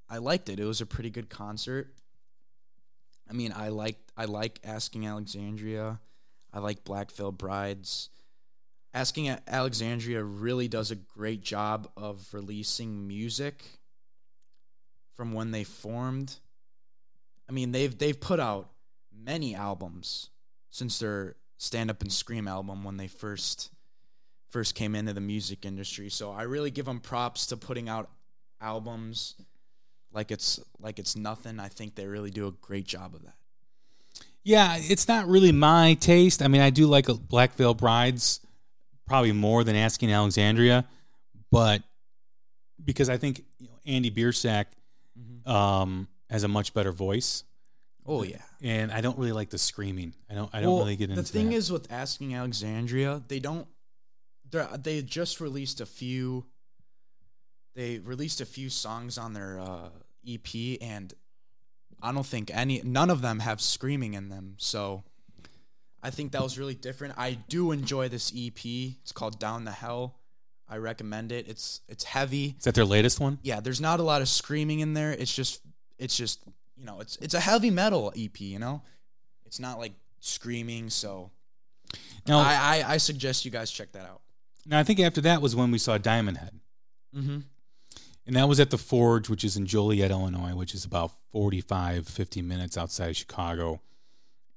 I liked it. It was a pretty good concert. I mean, I like I like Asking Alexandria. I like Black Veil Brides. Asking A- Alexandria really does a great job of releasing music from when they formed. I mean, they've they've put out many albums since their Stand Up and Scream album when they first first came into the music industry. So I really give them props to putting out albums like it's like it's nothing. I think they really do a great job of that.
Yeah, it's not really my taste. I mean, I do like Black Veil Brides probably more than Asking Alexandria, but because I think you know, Andy Biersack um, has a much better voice,
Oh yeah.
and I don't really like the screaming. I don't. I don't really get into
the thing
that.
is with asking Alexandria, they don't. They they just released a few. They released a few songs on their uh, EP, and I don't think any none of them have screaming in them. So, I think that was really different. I do enjoy this EP. It's called Down to Hell. I recommend it. It's it's heavy
is that their latest one?
yeah, there's not a lot of screaming in there. It's just it's just you know it's it's a heavy metal EP. You know, it's not like screaming. So
Now,
I, I I suggest you guys check that out.
now I think after that was when we saw Diamond Head.
Mm-hmm.
And that was at the Forge, which is in Joliet, Illinois, which is about 45, 50 minutes outside of Chicago.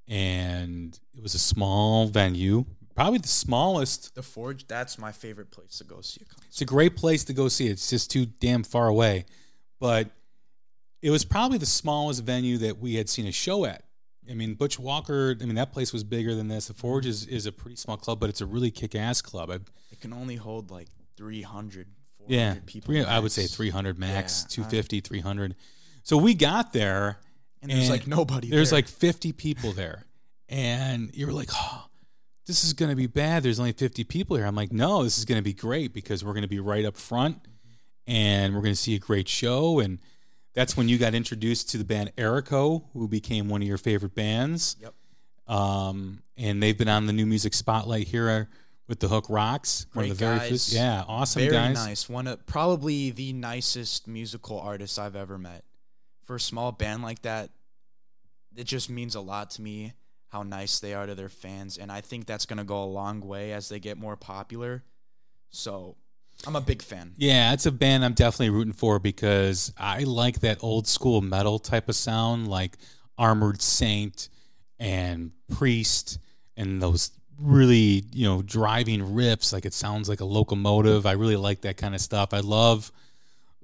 And it was a small venue, probably the smallest.
The Forge. That's my favorite place to go see a concert.
It's a great place to go see. it. It's just too damn far away. But it was probably the smallest venue that we had seen a show at. I mean, Butch Walker, I mean, that place was bigger than this. The Forge is, is a pretty small club, but it's a really kick ass club. I,
It can only hold like 300, 400
yeah,
people.
I would say 300 max,
Yeah,
250, 300. So we got there.
And there's like nobody.
There's
there.
like 50 people there. And you were like, oh, this is going to be bad. There's only 50 people here. I'm like, no, this is going to be great because we're going to be right up front and we're going to see a great show. And that's when you got introduced to the band Erico, who became one of your favorite bands.
Yep.
Um, and they've been on the new music spotlight here with the Hook Rocks. one of
Great
the very
guys.
first- yeah, awesome
very
guys.
Very nice. One of probably the nicest musical artists I've ever met. For a small band like that, it just means a lot to me how nice they are to their fans, and I think that's gonna go a long way as they get more popular. So, I'm a big fan.
Yeah, it's a band I'm definitely rooting for because I like that old school metal type of sound, like Armored Saint and Priest, and those really you know driving riffs. Like it sounds like a locomotive. I really like that kind of stuff. I love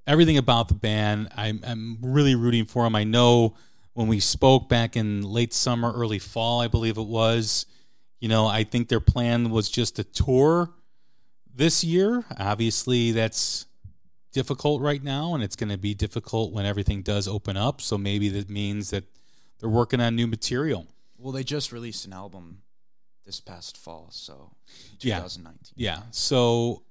everything about the band. I'm, I'm really rooting for them. I know when we spoke back in late summer, early fall, I believe it was. You know, I think their plan was just a tour this year. Obviously, that's difficult right now, and it's going to be difficult when everything does open up. So maybe that means that they're working on new material.
Well, they just released an album this past fall, so
Yeah.
2019.
Yeah. So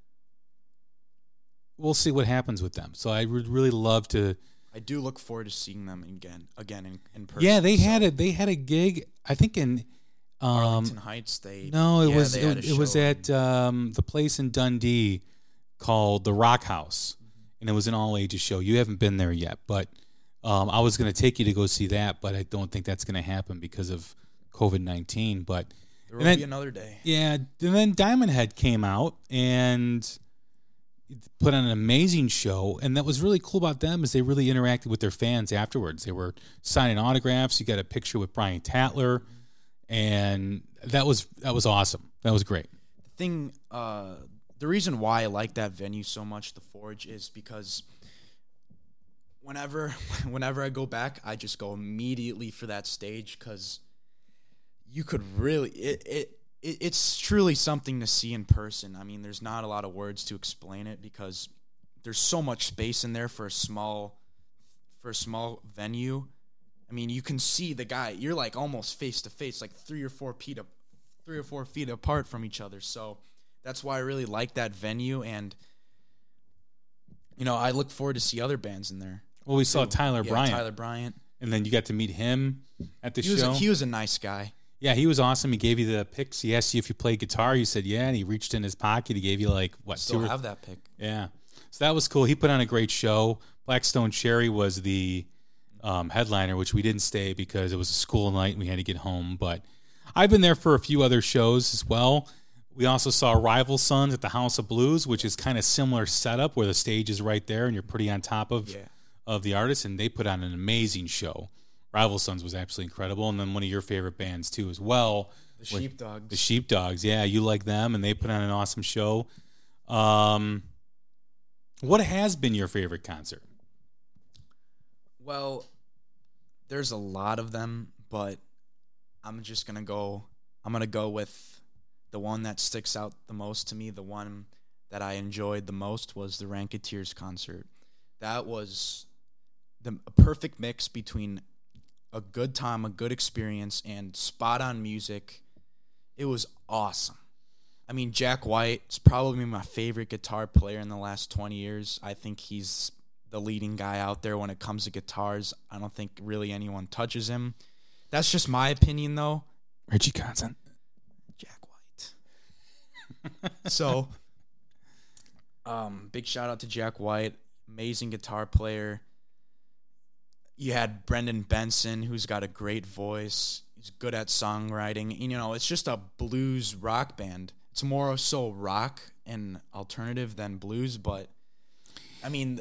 we'll see what happens with them. So I would really love to
I do look forward to seeing them again, again in, in person.
Yeah, they
So,
had a they had a gig. I think in um,
Arlington Heights. They
no, it
yeah,
was it, it was at um, the place in Dundee called the Rock House, and it was an all ages show. You haven't been there yet, but um, I was going to take you to go see that, but I don't think that's going to happen because of COVID nineteen. But
there will
then-
be another day.
yeah, and then Diamond Head came out and put on an amazing show, and that was really cool about them is they really interacted with their fans afterwards. They were signing autographs. You got a picture with Brian Tatler, and that was that was awesome. That was great.
The thing, uh, the reason why I like that venue so much, the Forge, is because whenever, whenever I go back, I just go immediately for that stage because you could really it, it it it's truly something to see in person. I mean, there's not a lot of words to explain it because there's so much space in there for a small for a small venue. I mean, you can see the guy. You're like almost face to face, like three or four feet up, three or four feet apart from each other. So that's why I really like that venue, and you know, I look forward to see other bands in there.
Well, we saw. Tyler
Yeah,
Bryant,
Tyler Bryant.
and then you got to meet him at the
He was
show.
a, he was a nice guy.
Yeah, he was awesome. He gave you the picks. He asked you if you played guitar. You said yeah, and he reached in his pocket. He gave you like what
Still
two
have that pick.
Yeah. So that was cool. He put on a great show. Black Stone Cherry was the um, headliner, which we didn't stay because it was a school night and we had to get home. But I've been there for a few other shows as well. We also saw Rival Sons at the House of Blues, which is kind of similar setup where the stage is right there and you're pretty on top of
Yeah.
of the artist, and they put on an amazing show. Rival Sons was absolutely incredible, and then one of your favorite bands too as well.
The Sheepdogs.
The Sheepdogs, yeah, you like them, and they put on an awesome show. Um, what has been your favorite concert?
Well, there's a lot of them, but I'm just gonna go. I'm gonna go with the one that sticks out the most to me. The one that I enjoyed the most was the Raconteurs concert. That was the a perfect mix between a good time, a good experience, and spot on music. It was awesome. I mean, Jack White is probably my favorite guitar player in the last 20 years. I think he's the leading guy out there when it comes to guitars. I don't think really anyone touches him. That's just my opinion, though.
Richie Kotzen.
Jack White. so, um, big shout out to Jack White, amazing guitar player. You had Brendan Benson, who's got a great voice. He's good at songwriting. You know, it's just a blues rock band. It's more so rock and alternative than blues, but I mean,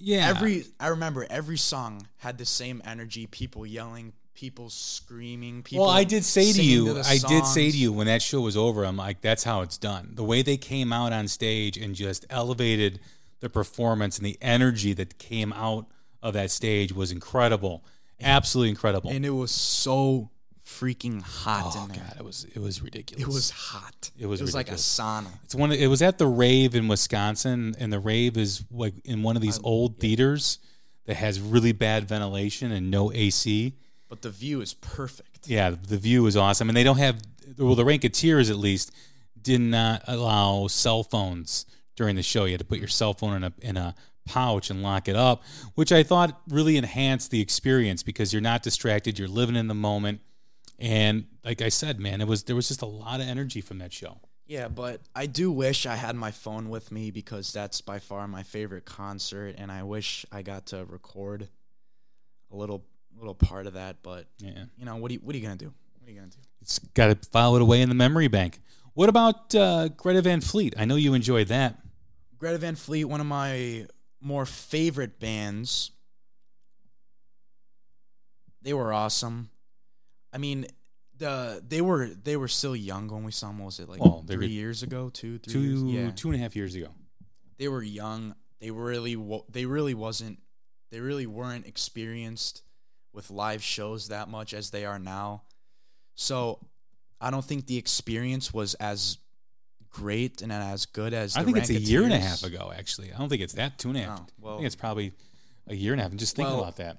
Yeah,
every I remember every song had the same energy. People yelling, people screaming. People.
well, I did say to you,
the
I did say to you when that show was over, I'm like, that's how it's done. The way they came out on stage and just elevated the performance and the energy that came out of that stage was incredible, absolutely incredible.
and it was so freaking hot
oh
in there.
god, it was it was ridiculous.
It was hot.
It was
It was like a sauna.
It's one. It was at the rave in Wisconsin, and the rave is like in one of these old theaters that has really bad ventilation and no AC.
But the view is perfect.
Yeah, the view is awesome, and they don't have well, the Raconteurs at least did not allow cell phones during the show. You had to put your cell phone in a in a pouch and lock it up, which I thought really enhanced the experience because you're not distracted. You're living in the moment, and like I said, man, it was there was just a lot of energy from that show.
Yeah, but I do wish I had my phone with me because that's by far my favorite concert, and I wish I got to record a little little part of that. But
Yeah.
you know, what are you, what are you gonna do? What are you gonna do?
It's got to file it away in the memory bank. What about uh, Greta Van Fleet? I know you enjoyed that.
Greta Van Fleet, one of my more favorite bands. They were awesome. I mean, the they were they were still young when we saw them. What was it like
Well,
three
were
years ago? Two, three
Two
years? Yeah,
two and a half years ago.
they were young. They really they really wasn't they really weren't experienced with live shows that much as they are now. So I don't think the experience was as great and as good as
I think it's a year and a half ago. Actually, I don't think it's that two and a half.
Oh,
I think it's probably a year and a half. And just think
Well,
about that.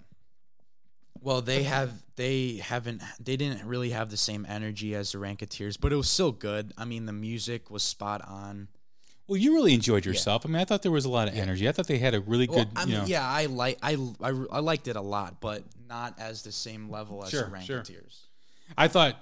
Well, they have they haven't they didn't really have the same energy as the Raconteurs, but it was still good. I mean, the music was spot on.
Well, you really enjoyed yourself. I mean, I thought there was a lot of energy. I thought they had a really
Well,
good.
I
you know,
yeah, I like I, I I liked it a lot, but not as the same level as
Sure,
the
sure.
Raconteurs.
I thought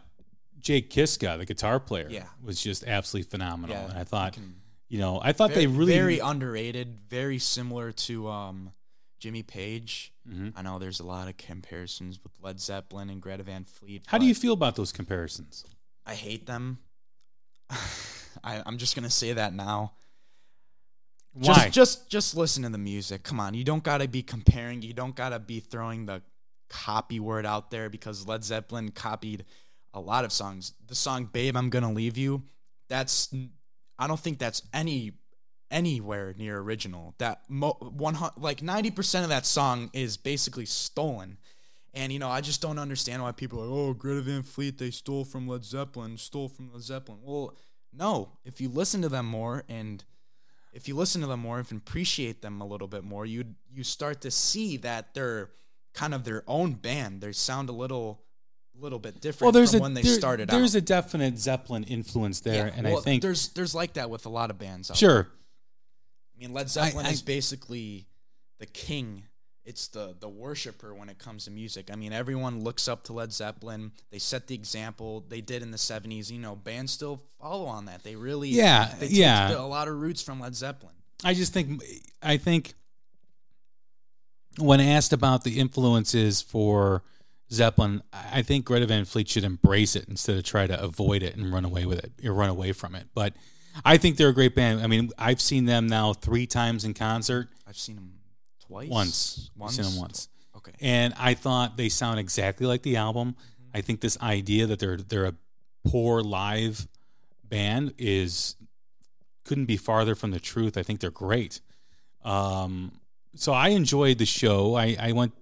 Jake Kiszka, the guitar player,
Yeah.
was just absolutely phenomenal.
Yeah,
and I thought,
can-
you know, I thought
Very,
they really
very underrated, very similar to um, Jimmy Page.
Mhm.
I know there's a lot of comparisons with Led Zeppelin and Greta Van Fleet.
How do you feel about those comparisons?
I hate them. I, I'm just gonna say that now.
Why?
Just, just, just listen to the music. Come on, you don't gotta be comparing. You don't gotta be throwing the copy word out there because Led Zeppelin copied a lot of songs. The song "Babe, I'm Gonna Leave You." That's I don't think that's any anywhere near original. That mo- one like ninety percent of that song is basically stolen. And you know, I just don't understand why people are like, "Oh, Greta Van Fleet, they stole from Led Zeppelin, stole from Led Zeppelin." Well, no. If you listen to them more and if you listen to them more and appreciate them a little bit more, you you start to see that they're kind of their own band. They sound a little little bit different
well, there's
from
a
when they
there-
started
there's
out.
a definite Zeppelin influence there,
Yeah,
and
well,
I think
there's there's like that with a lot of bands.
Sure.
I mean, Led Zeppelin
I-
is basically the king. It's the the worshiper when it comes to music. I mean, everyone looks up to Led Zeppelin. They set the example. They did in the '70s. You know, bands still follow on that. They really,
Yeah,
they
yeah.
a lot of roots from Led Zeppelin.
I just think I think when asked about the influences for Zeppelin, I think Greta Van Fleet should embrace it instead of try to avoid it and run away with it or run away from it. But I think they're a great band. I mean, I've seen them now three times in concert.
I've seen them twice.
Once. I've seen them once.
Okay.
and I thought they sound exactly like the album. I think this idea that they're they're a poor live band is couldn't be farther from the truth. I think they're great. Um, so I enjoyed the show. I, I went.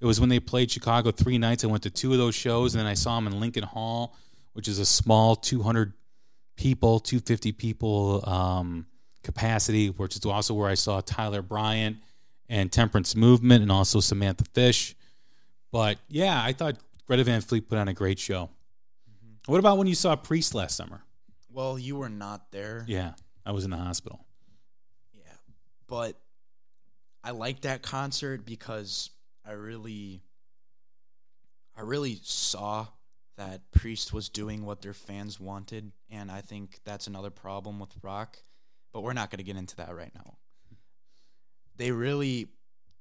It was when they played Chicago three nights. I went to two of those shows, and then I saw them in Lincoln Hall, which is a small two hundred people, two fifty people um, capacity, which is also where I saw Tyler Bryant and Temperance Movement, and also Samantha Fish. But yeah, I thought Greta Van Fleet put on a great show. What about when you saw Priest last summer?
Well, you were not there.
Yeah, I was in the hospital.
Yeah. But I liked that concert because I really I really saw that Priest was doing what their fans wanted and I think that's another problem with rock, but we're not going to get into that right now. They really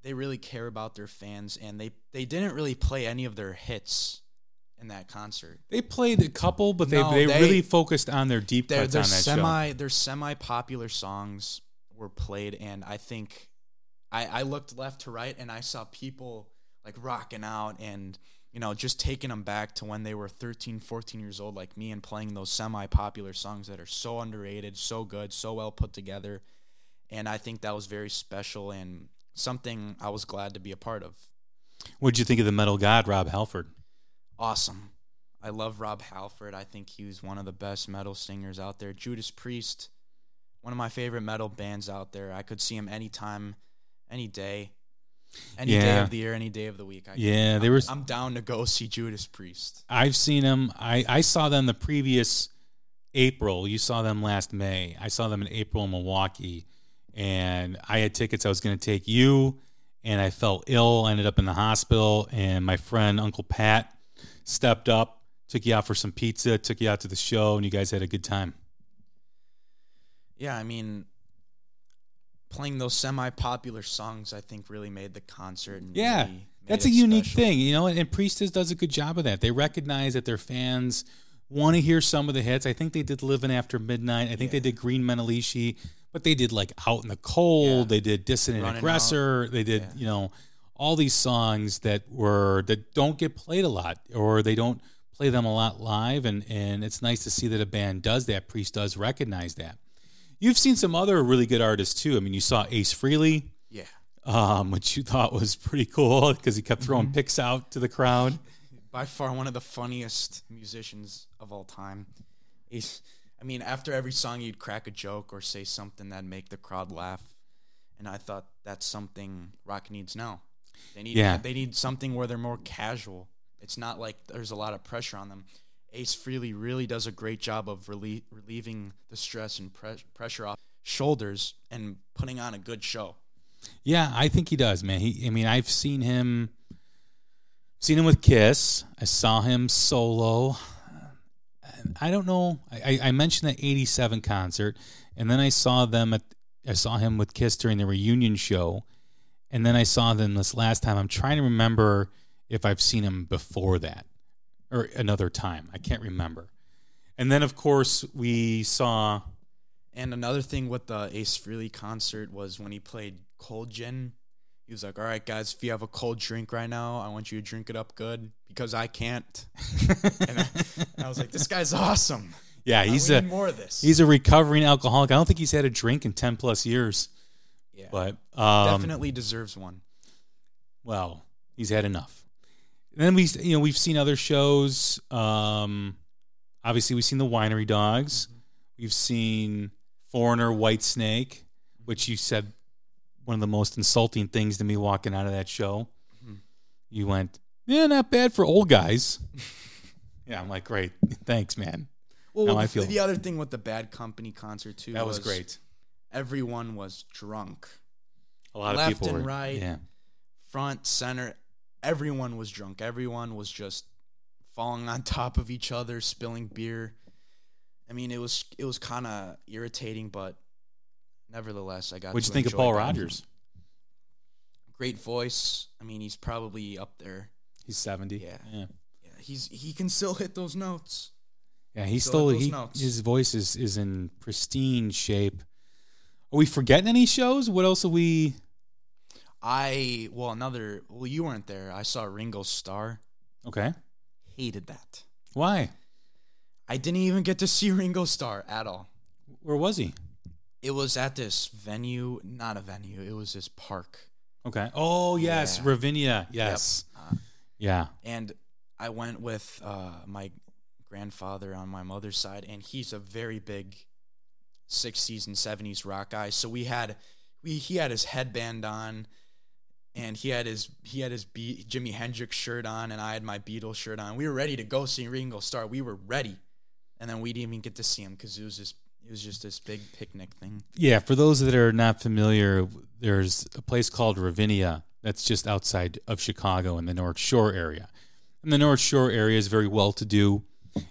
they really care about their fans and they they didn't really play any of their hits in that concert.
They played a couple, but they,
No,
they,
they-
really focused on their deep
their,
cuts
their
on that
semi
show.
their semi popular songs were played and i think I, I looked left to right and i saw people like rocking out and you know just taking them back to when they were 13 14 years old like me and playing those semi popular songs that are so underrated so good so well put together and i think that was very special and something i was glad to be a part of
What'd you think of the metal god, Rob Halford?
awesome. I love Rob Halford. I think he was one of the best metal singers out there. Judas Priest, one of my favorite metal bands out there. I could see him anytime, any day, any day of the year, any day of the week. I
Yeah,
I'm,
they were-
I'm down to go see Judas Priest.
I've seen them. I, I saw them the previous April. You saw them last May. I saw them in April in Milwaukee, and I had tickets. I was going to take you, and I felt ill. I ended up in the hospital, and my friend Uncle Pat stepped up, took you out for some pizza, took you out to the show, and you guys had a good time.
Yeah, I mean, playing those semi-popular songs, I think really made the concert.
Yeah,
really
That's a unique
special.
thing, you know, and, and Priestess does a good job of that. They recognize that their fans want to hear some of the hits. I think they did Living After Midnight. I think they did Green Manalishi, but they did like Out in the Cold.
Yeah.
They did Dissident
Running
Aggressor. They did,
Yeah.
you know, all these songs that were that don't get played a lot or they don't play them a lot live and and it's nice to see that a band does that. Priest does recognize that. You've seen some other really good artists too. I mean, you saw Ace Frehley.
Yeah.
um, which you thought was pretty cool because he kept
Mm-hmm.
throwing picks out to the crowd.
by far one of the funniest musicians of all time. He's, I mean, after every song, he'd crack a joke or say something that'd make the crowd laugh, and I thought that's something rock needs now. They need,
Yeah.
they need something where they're more casual. It's not like there's a lot of pressure on them. Ace Frehley really does a great job of relie- relieving the stress and pre- pressure off shoulders and putting on a good show.
Yeah, I think he does, man. He, I mean, I've seen him, seen him with Kiss. I saw him solo. I don't know. I, I mentioned that '87 concert, and then I saw them at. I saw him with Kiss during the reunion show, and then I saw them this last time. I'm trying to remember if I've seen him before that or another time. I can't remember. And then, of course, we saw.
And another thing with the Ace Frehley concert was when he played Cold Gin. He was like, "All right, guys, if you have a cold drink right now, I want you to drink it up good because I can't." and, I, and, I, was like, "This guy's awesome."
Yeah, he's a
more of this.
He's a recovering alcoholic. I don't think he's had a drink in ten plus years.
Yeah,
but um,
definitely deserves one.
Well, he's had enough. And then we, you know, we've seen other shows. Um, obviously, we've seen the Winery Dogs. Mm-hmm. We've seen Foreigner, Whitesnake, which you said one of the most insulting things to me walking out of that show. Mm-hmm. You went, yeah, not bad for old guys. yeah, I'm like, great, thanks, man.
Well, now I feel the other thing with the Bad Company concert too.
That was, was great.
Everyone was drunk.
A lot
Left
of people Left
and
were,
right,
yeah.
front, center. Everyone was drunk. Everyone was just falling on top of each other, spilling beer. I mean, it was it was kind of irritating, but nevertheless, I got.
What'd you think of Paul Rodgers?
Great voice. I mean, he's probably up there.
He's seventy.
Yeah,
yeah.
yeah he's he can still hit those notes.
Yeah, he's still, still he, his voice is is in pristine shape. Are we forgetting any shows? What else are we?
I well another well you weren't there. I saw Ringo Starr.
Okay.
Hated that.
Why?
I didn't even get to see Ringo Starr at all.
Where was he?
It was at this venue, not a venue. It was this park.
Okay. Oh yes, yeah. Ravinia. Yes. Yep. Uh, yeah.
And I went with uh, my grandfather on my mother's side, and he's a very big '60s and '70s rock guy. So we had, we he had his headband on, and he had his he had his Be- Jimi Hendrix shirt on, and I had my Beatles shirt on. We were ready to go see Ringo Starr. We were ready, and then we didn't even get to see him because it was just it was just this big picnic thing.
Yeah, for those that are not familiar, there's a place called Ravinia that's just outside of Chicago in the North Shore area. And the North Shore area is very well to do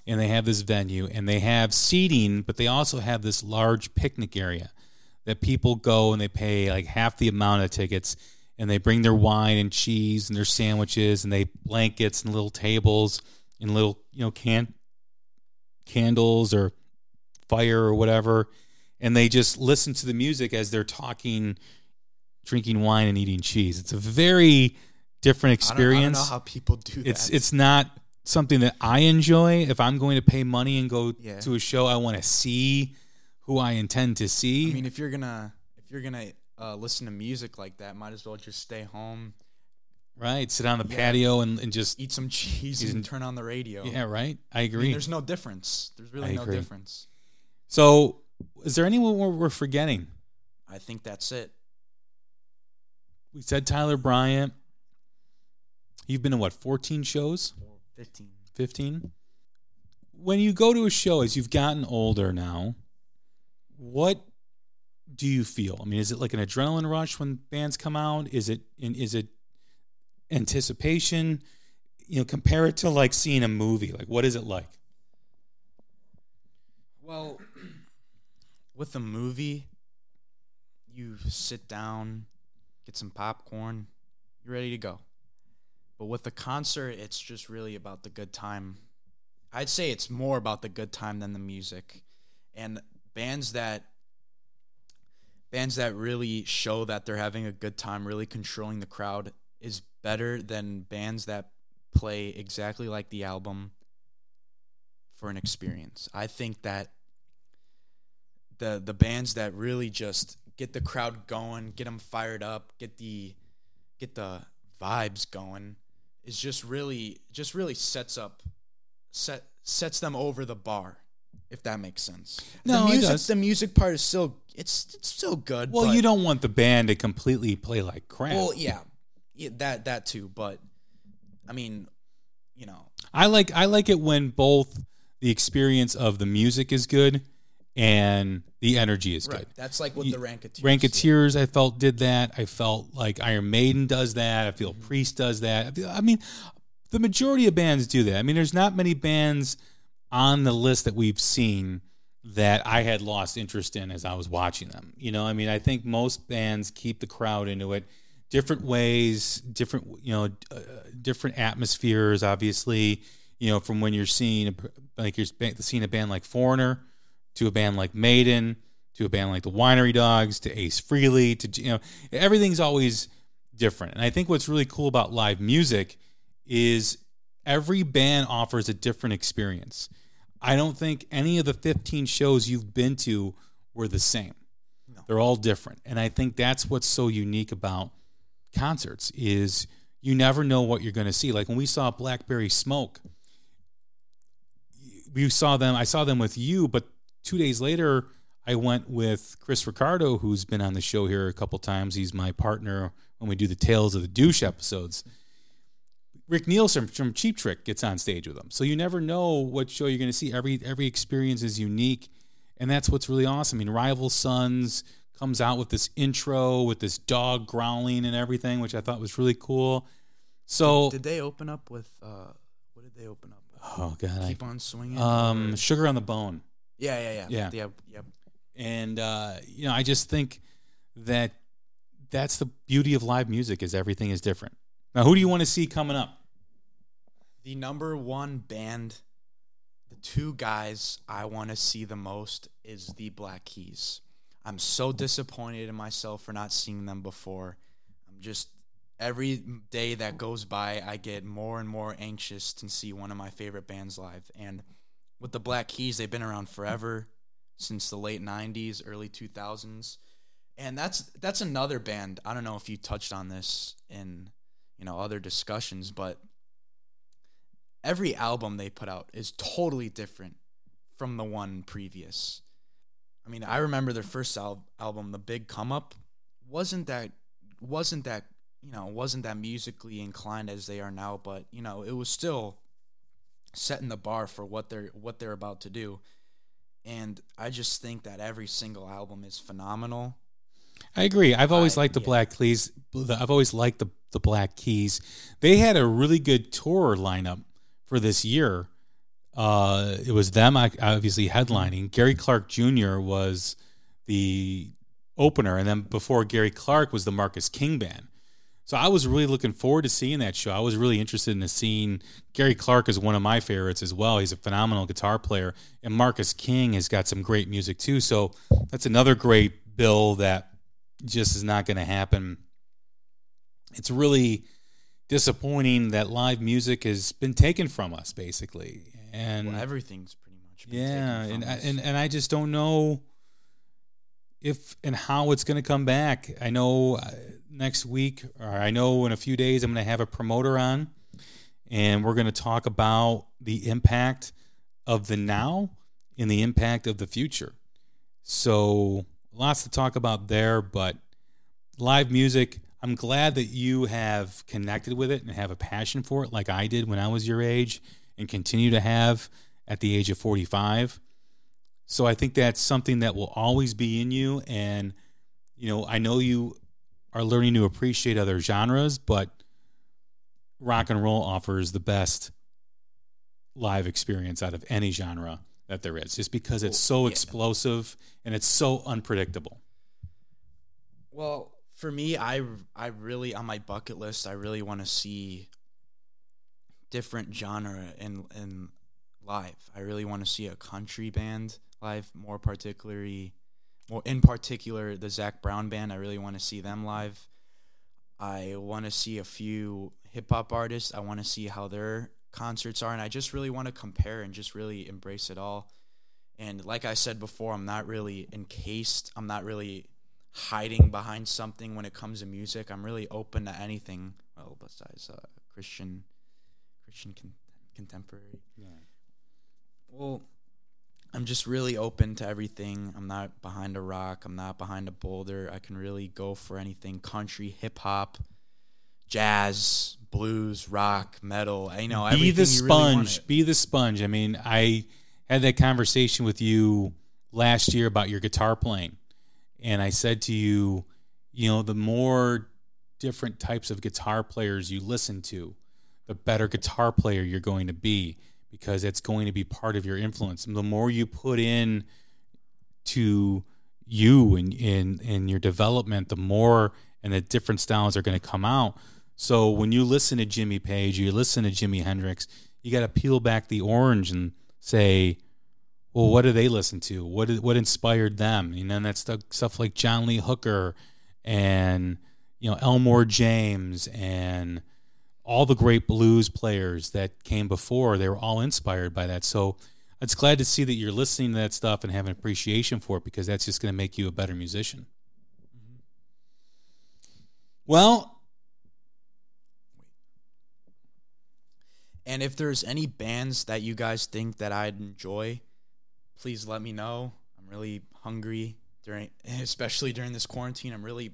and they have this venue and they have seating, but they also have this large picnic area that people go and they pay like half the amount of tickets and they bring their wine and cheese and their sandwiches and they blankets and little tables and little you know can candles or fire or whatever and they just listen to the music as they're talking drinking wine and eating cheese it's a very different experience I don't, I
don't know how people do
that it's it's not something that I enjoy. If I'm going to pay money and go yeah. to a show, I want to see who I intend to see.
I mean, if you're gonna if you're gonna uh, listen to music like that, might as well just stay home.
Right, sit on the yeah. patio and, and just
eat some cheese and, and turn on the radio.
Yeah, right. I agree. I
mean, there's no difference. There's really no difference.
So, is there anyone we're forgetting?
I think that's it.
We said Tyler Bryant. You've been to what, 14 shows?
15.
15? When you go to a show, as you've gotten older now, what do you feel? I mean, is it like an adrenaline rush when bands come out? Is it is it anticipation? You know, compare it to like seeing a movie. Like, what is it like?
Well, with a movie, you sit down, get some popcorn, you're ready to go. But with a concert, it's just really about the good time. I'd say it's more about the good time than the music. And bands that bands that really show that they're having a good time, really controlling the crowd is better than bands that play exactly like the album for an experience. I think that the the bands that really just get the crowd going, get them fired up, get the get the vibes going is just really just really sets up set sets them over the bar if that makes sense.
No,
the music,
it does.
The music part is still it's it's still good.
Well, you don't want the band to completely play like crap.
Well, yeah, yeah, that that too. But I mean, you know,
I like I like it when both the experience of the music is good and the energy is
Right.
good.
That's like what the Raconteurs.
Raconteurs, I felt did that. I felt like Iron Maiden does that. I
Mm-hmm.
feel Priest does that. I feel- I mean, the majority of bands do that. I mean, there's not many bands on the list that we've seen that I had lost interest in as I was watching them. You know, I mean, I think most bands keep the crowd into it different ways, different, you know, uh, different atmospheres, obviously, you know, from when you're seeing, like, you're seeing a band like Foreigner to a band like Maiden to a band like the Winery Dogs to Ace Frehley to, you know, everything's always different. And I think what's really cool about live music is every band offers a different experience. I don't think any of the 15 shows you've been to were the same.
No.
They're all different. And I think that's what's so unique about concerts is you never know what you're going to see. Like when we saw Blackberry Smoke, we saw them, I saw them with you, but 2 days later I went with Chris Ricardo who's been on the show here a couple times. He's my partner when we do the Tales of the Douche episodes. Rick Nielsen from Cheap Trick gets on stage with them. So you never know what show you're going to see. Every every experience is unique, and that's what's really awesome. I mean, Rival Sons comes out with this intro with this dog growling and everything, which I thought was really cool. So,
Did they open up with? uh What did they open up? with?
oh god,
Keep on swinging.
Um,
or-
Sugar on the Bone,
yeah, yeah, yeah,
yeah.
yeah, yeah.
and uh, you know, I just think that that's the beauty of live music is everything is different. Now, who do you want to see coming up?
The number one band, the two guys I want to see the most is the Black Keys. I'm so disappointed in myself for not seeing them before. I'm just every day that goes by, I get more and more anxious to see one of my favorite bands live. And with the Black Keys, they've been around forever since the late '90s, early 2000s, and that's that's another band. I don't know if you touched on this in you know other discussions, but every album they put out is totally different from the one previous. I mean, I remember their first al- album, The Big Come Up, wasn't that wasn't that you know wasn't that musically inclined as they are now, but you know it was still setting the bar for what they're what they're about to do. And I just think that every single album is phenomenal.
I agree. I've always liked the
yeah.
Black Keys. I've always liked the the Black Keys. They had a really good tour lineup for this year. Uh, it was them obviously headlining. Gary Clark Jr. was the opener, and then before Gary Clark was the Marcus King band. So I was really looking forward to seeing that show. I was really interested in seeing Gary Clark is one of my favorites as well. He's a phenomenal guitar player, and Marcus King has got some great music too. So that's another great bill that just is not going to happen. It's really disappointing that live music has been taken from us, basically, and
well, everything's pretty much been
yeah,
taken
and I- and and I just don't know if and how it's going to come back. I know uh, next week, or I know in a few days, I'm going to have a promoter on, and we're going to talk about the impact of the now and the impact of the future. So lots to talk about there, but live music. I'm glad that you have connected with it and have a passion for it, like I did when I was your age, and continue to have at the age of 45. So I think that's something that will always be in you. And, you know, I know you are learning to appreciate other genres, but rock and roll offers the best live experience out of any genre that there is, just because it's so
Yeah.
explosive and it's so unpredictable.
Well, for me, I I really on my bucket list, I really want to see different genre in in live. I really want to see a country band live, more particularly, more in particular the Zac Brown band. I really want to see them live. I want to see a few hip hop artists. I want to see how their concerts are, and I just really want to compare and just really embrace it all. And like I said before, I'm not really encased. I'm not really hiding behind something when it comes to music. I'm really open to anything. Well, besides uh, Christian, Christian con- contemporary. Yeah. Well, I'm just really open to everything. I'm not behind a rock. I'm not behind a boulder. I can really go for anything: country, hip hop, jazz, blues, rock, metal. I know
be
everything
the
you really
sponge be the sponge i mean i had that conversation with you last year about your guitar playing, and I said to you, you know, the more different types of guitar players you listen to, the better guitar player you're going to be because it's going to be part of your influence. And the more you put in to you and in in your development, the more and the different styles are going to come out. So when you listen to Jimmy Page, you listen to Jimi Hendrix, you got to peel back the orange and say, well, what do they listen to? What what inspired them? And then that's stuff, stuff like John Lee Hooker and you know Elmore James and all the great blues players that came before. They were all inspired by that. So it's glad to see that you're listening to that stuff and have an appreciation for it because that's just going to make you a better musician. Well,
and if there's any bands that you guys think that I'd enjoy, please let me know. I'm really hungry during, especially during this quarantine. I'm really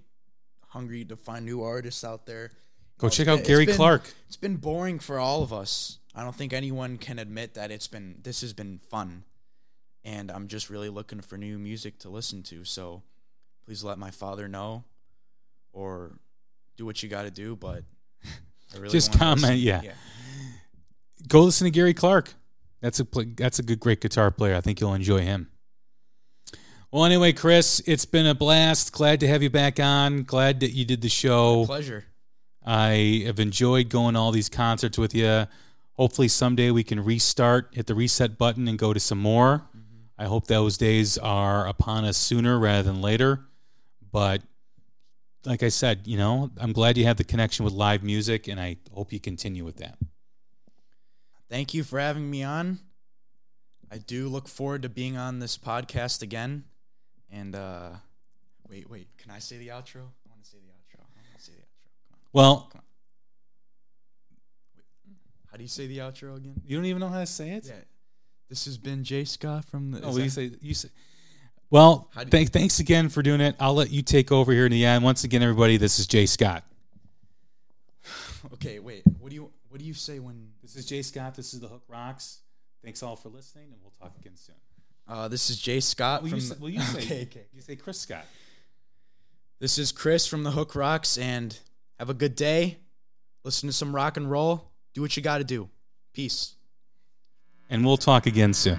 hungry to find new artists out there.
Go check out Gary
been,
Clark.
It's been boring for all of us. I don't think anyone can admit that it's been this has been fun. And I'm just really looking for new music to listen to. So please let my father know or do what you got to do, but I
really just comment, yeah. yeah. Go listen to Gary Clark. That's a that's a good great guitar player. I think you'll enjoy him. Well, anyway, Chris, it's been a blast. Glad to have you back on. Glad that you did the show.
My pleasure.
I have enjoyed going to all these concerts with you. Hopefully, someday we can restart, hit the reset button, and go to some more. Mm-hmm. I hope those days are upon us sooner rather than later. But like I said, you know, I'm glad you have the connection with live music, and I hope you continue with that.
Thank you for having me on. I do look forward to being on this podcast again. And uh, wait, wait, can I say the outro? I want to say the outro. I want to say the outro. Come on.
Well, Come on.
How do you say the outro again?
You don't even know how to say it.
Yeah. This has been Jay Scott from the.
Oh, you say you say. Well, th- thanks again for doing it. I'll let you take over here in the end. Once again, everybody, this is Jay Scott.
Okay, wait. What do you what do you say when
this is Jay Scott? This is the Hook Rocks. Thanks all for listening, and we'll talk again soon.
Uh, this is Jay Scott
well,
from.
You say, well, you say, okay, okay. You say Chris Scott.
This is Chris from the Hook Rocks, and have a good day. Listen to some rock and roll do what you got to do. Peace.
And we'll talk again soon.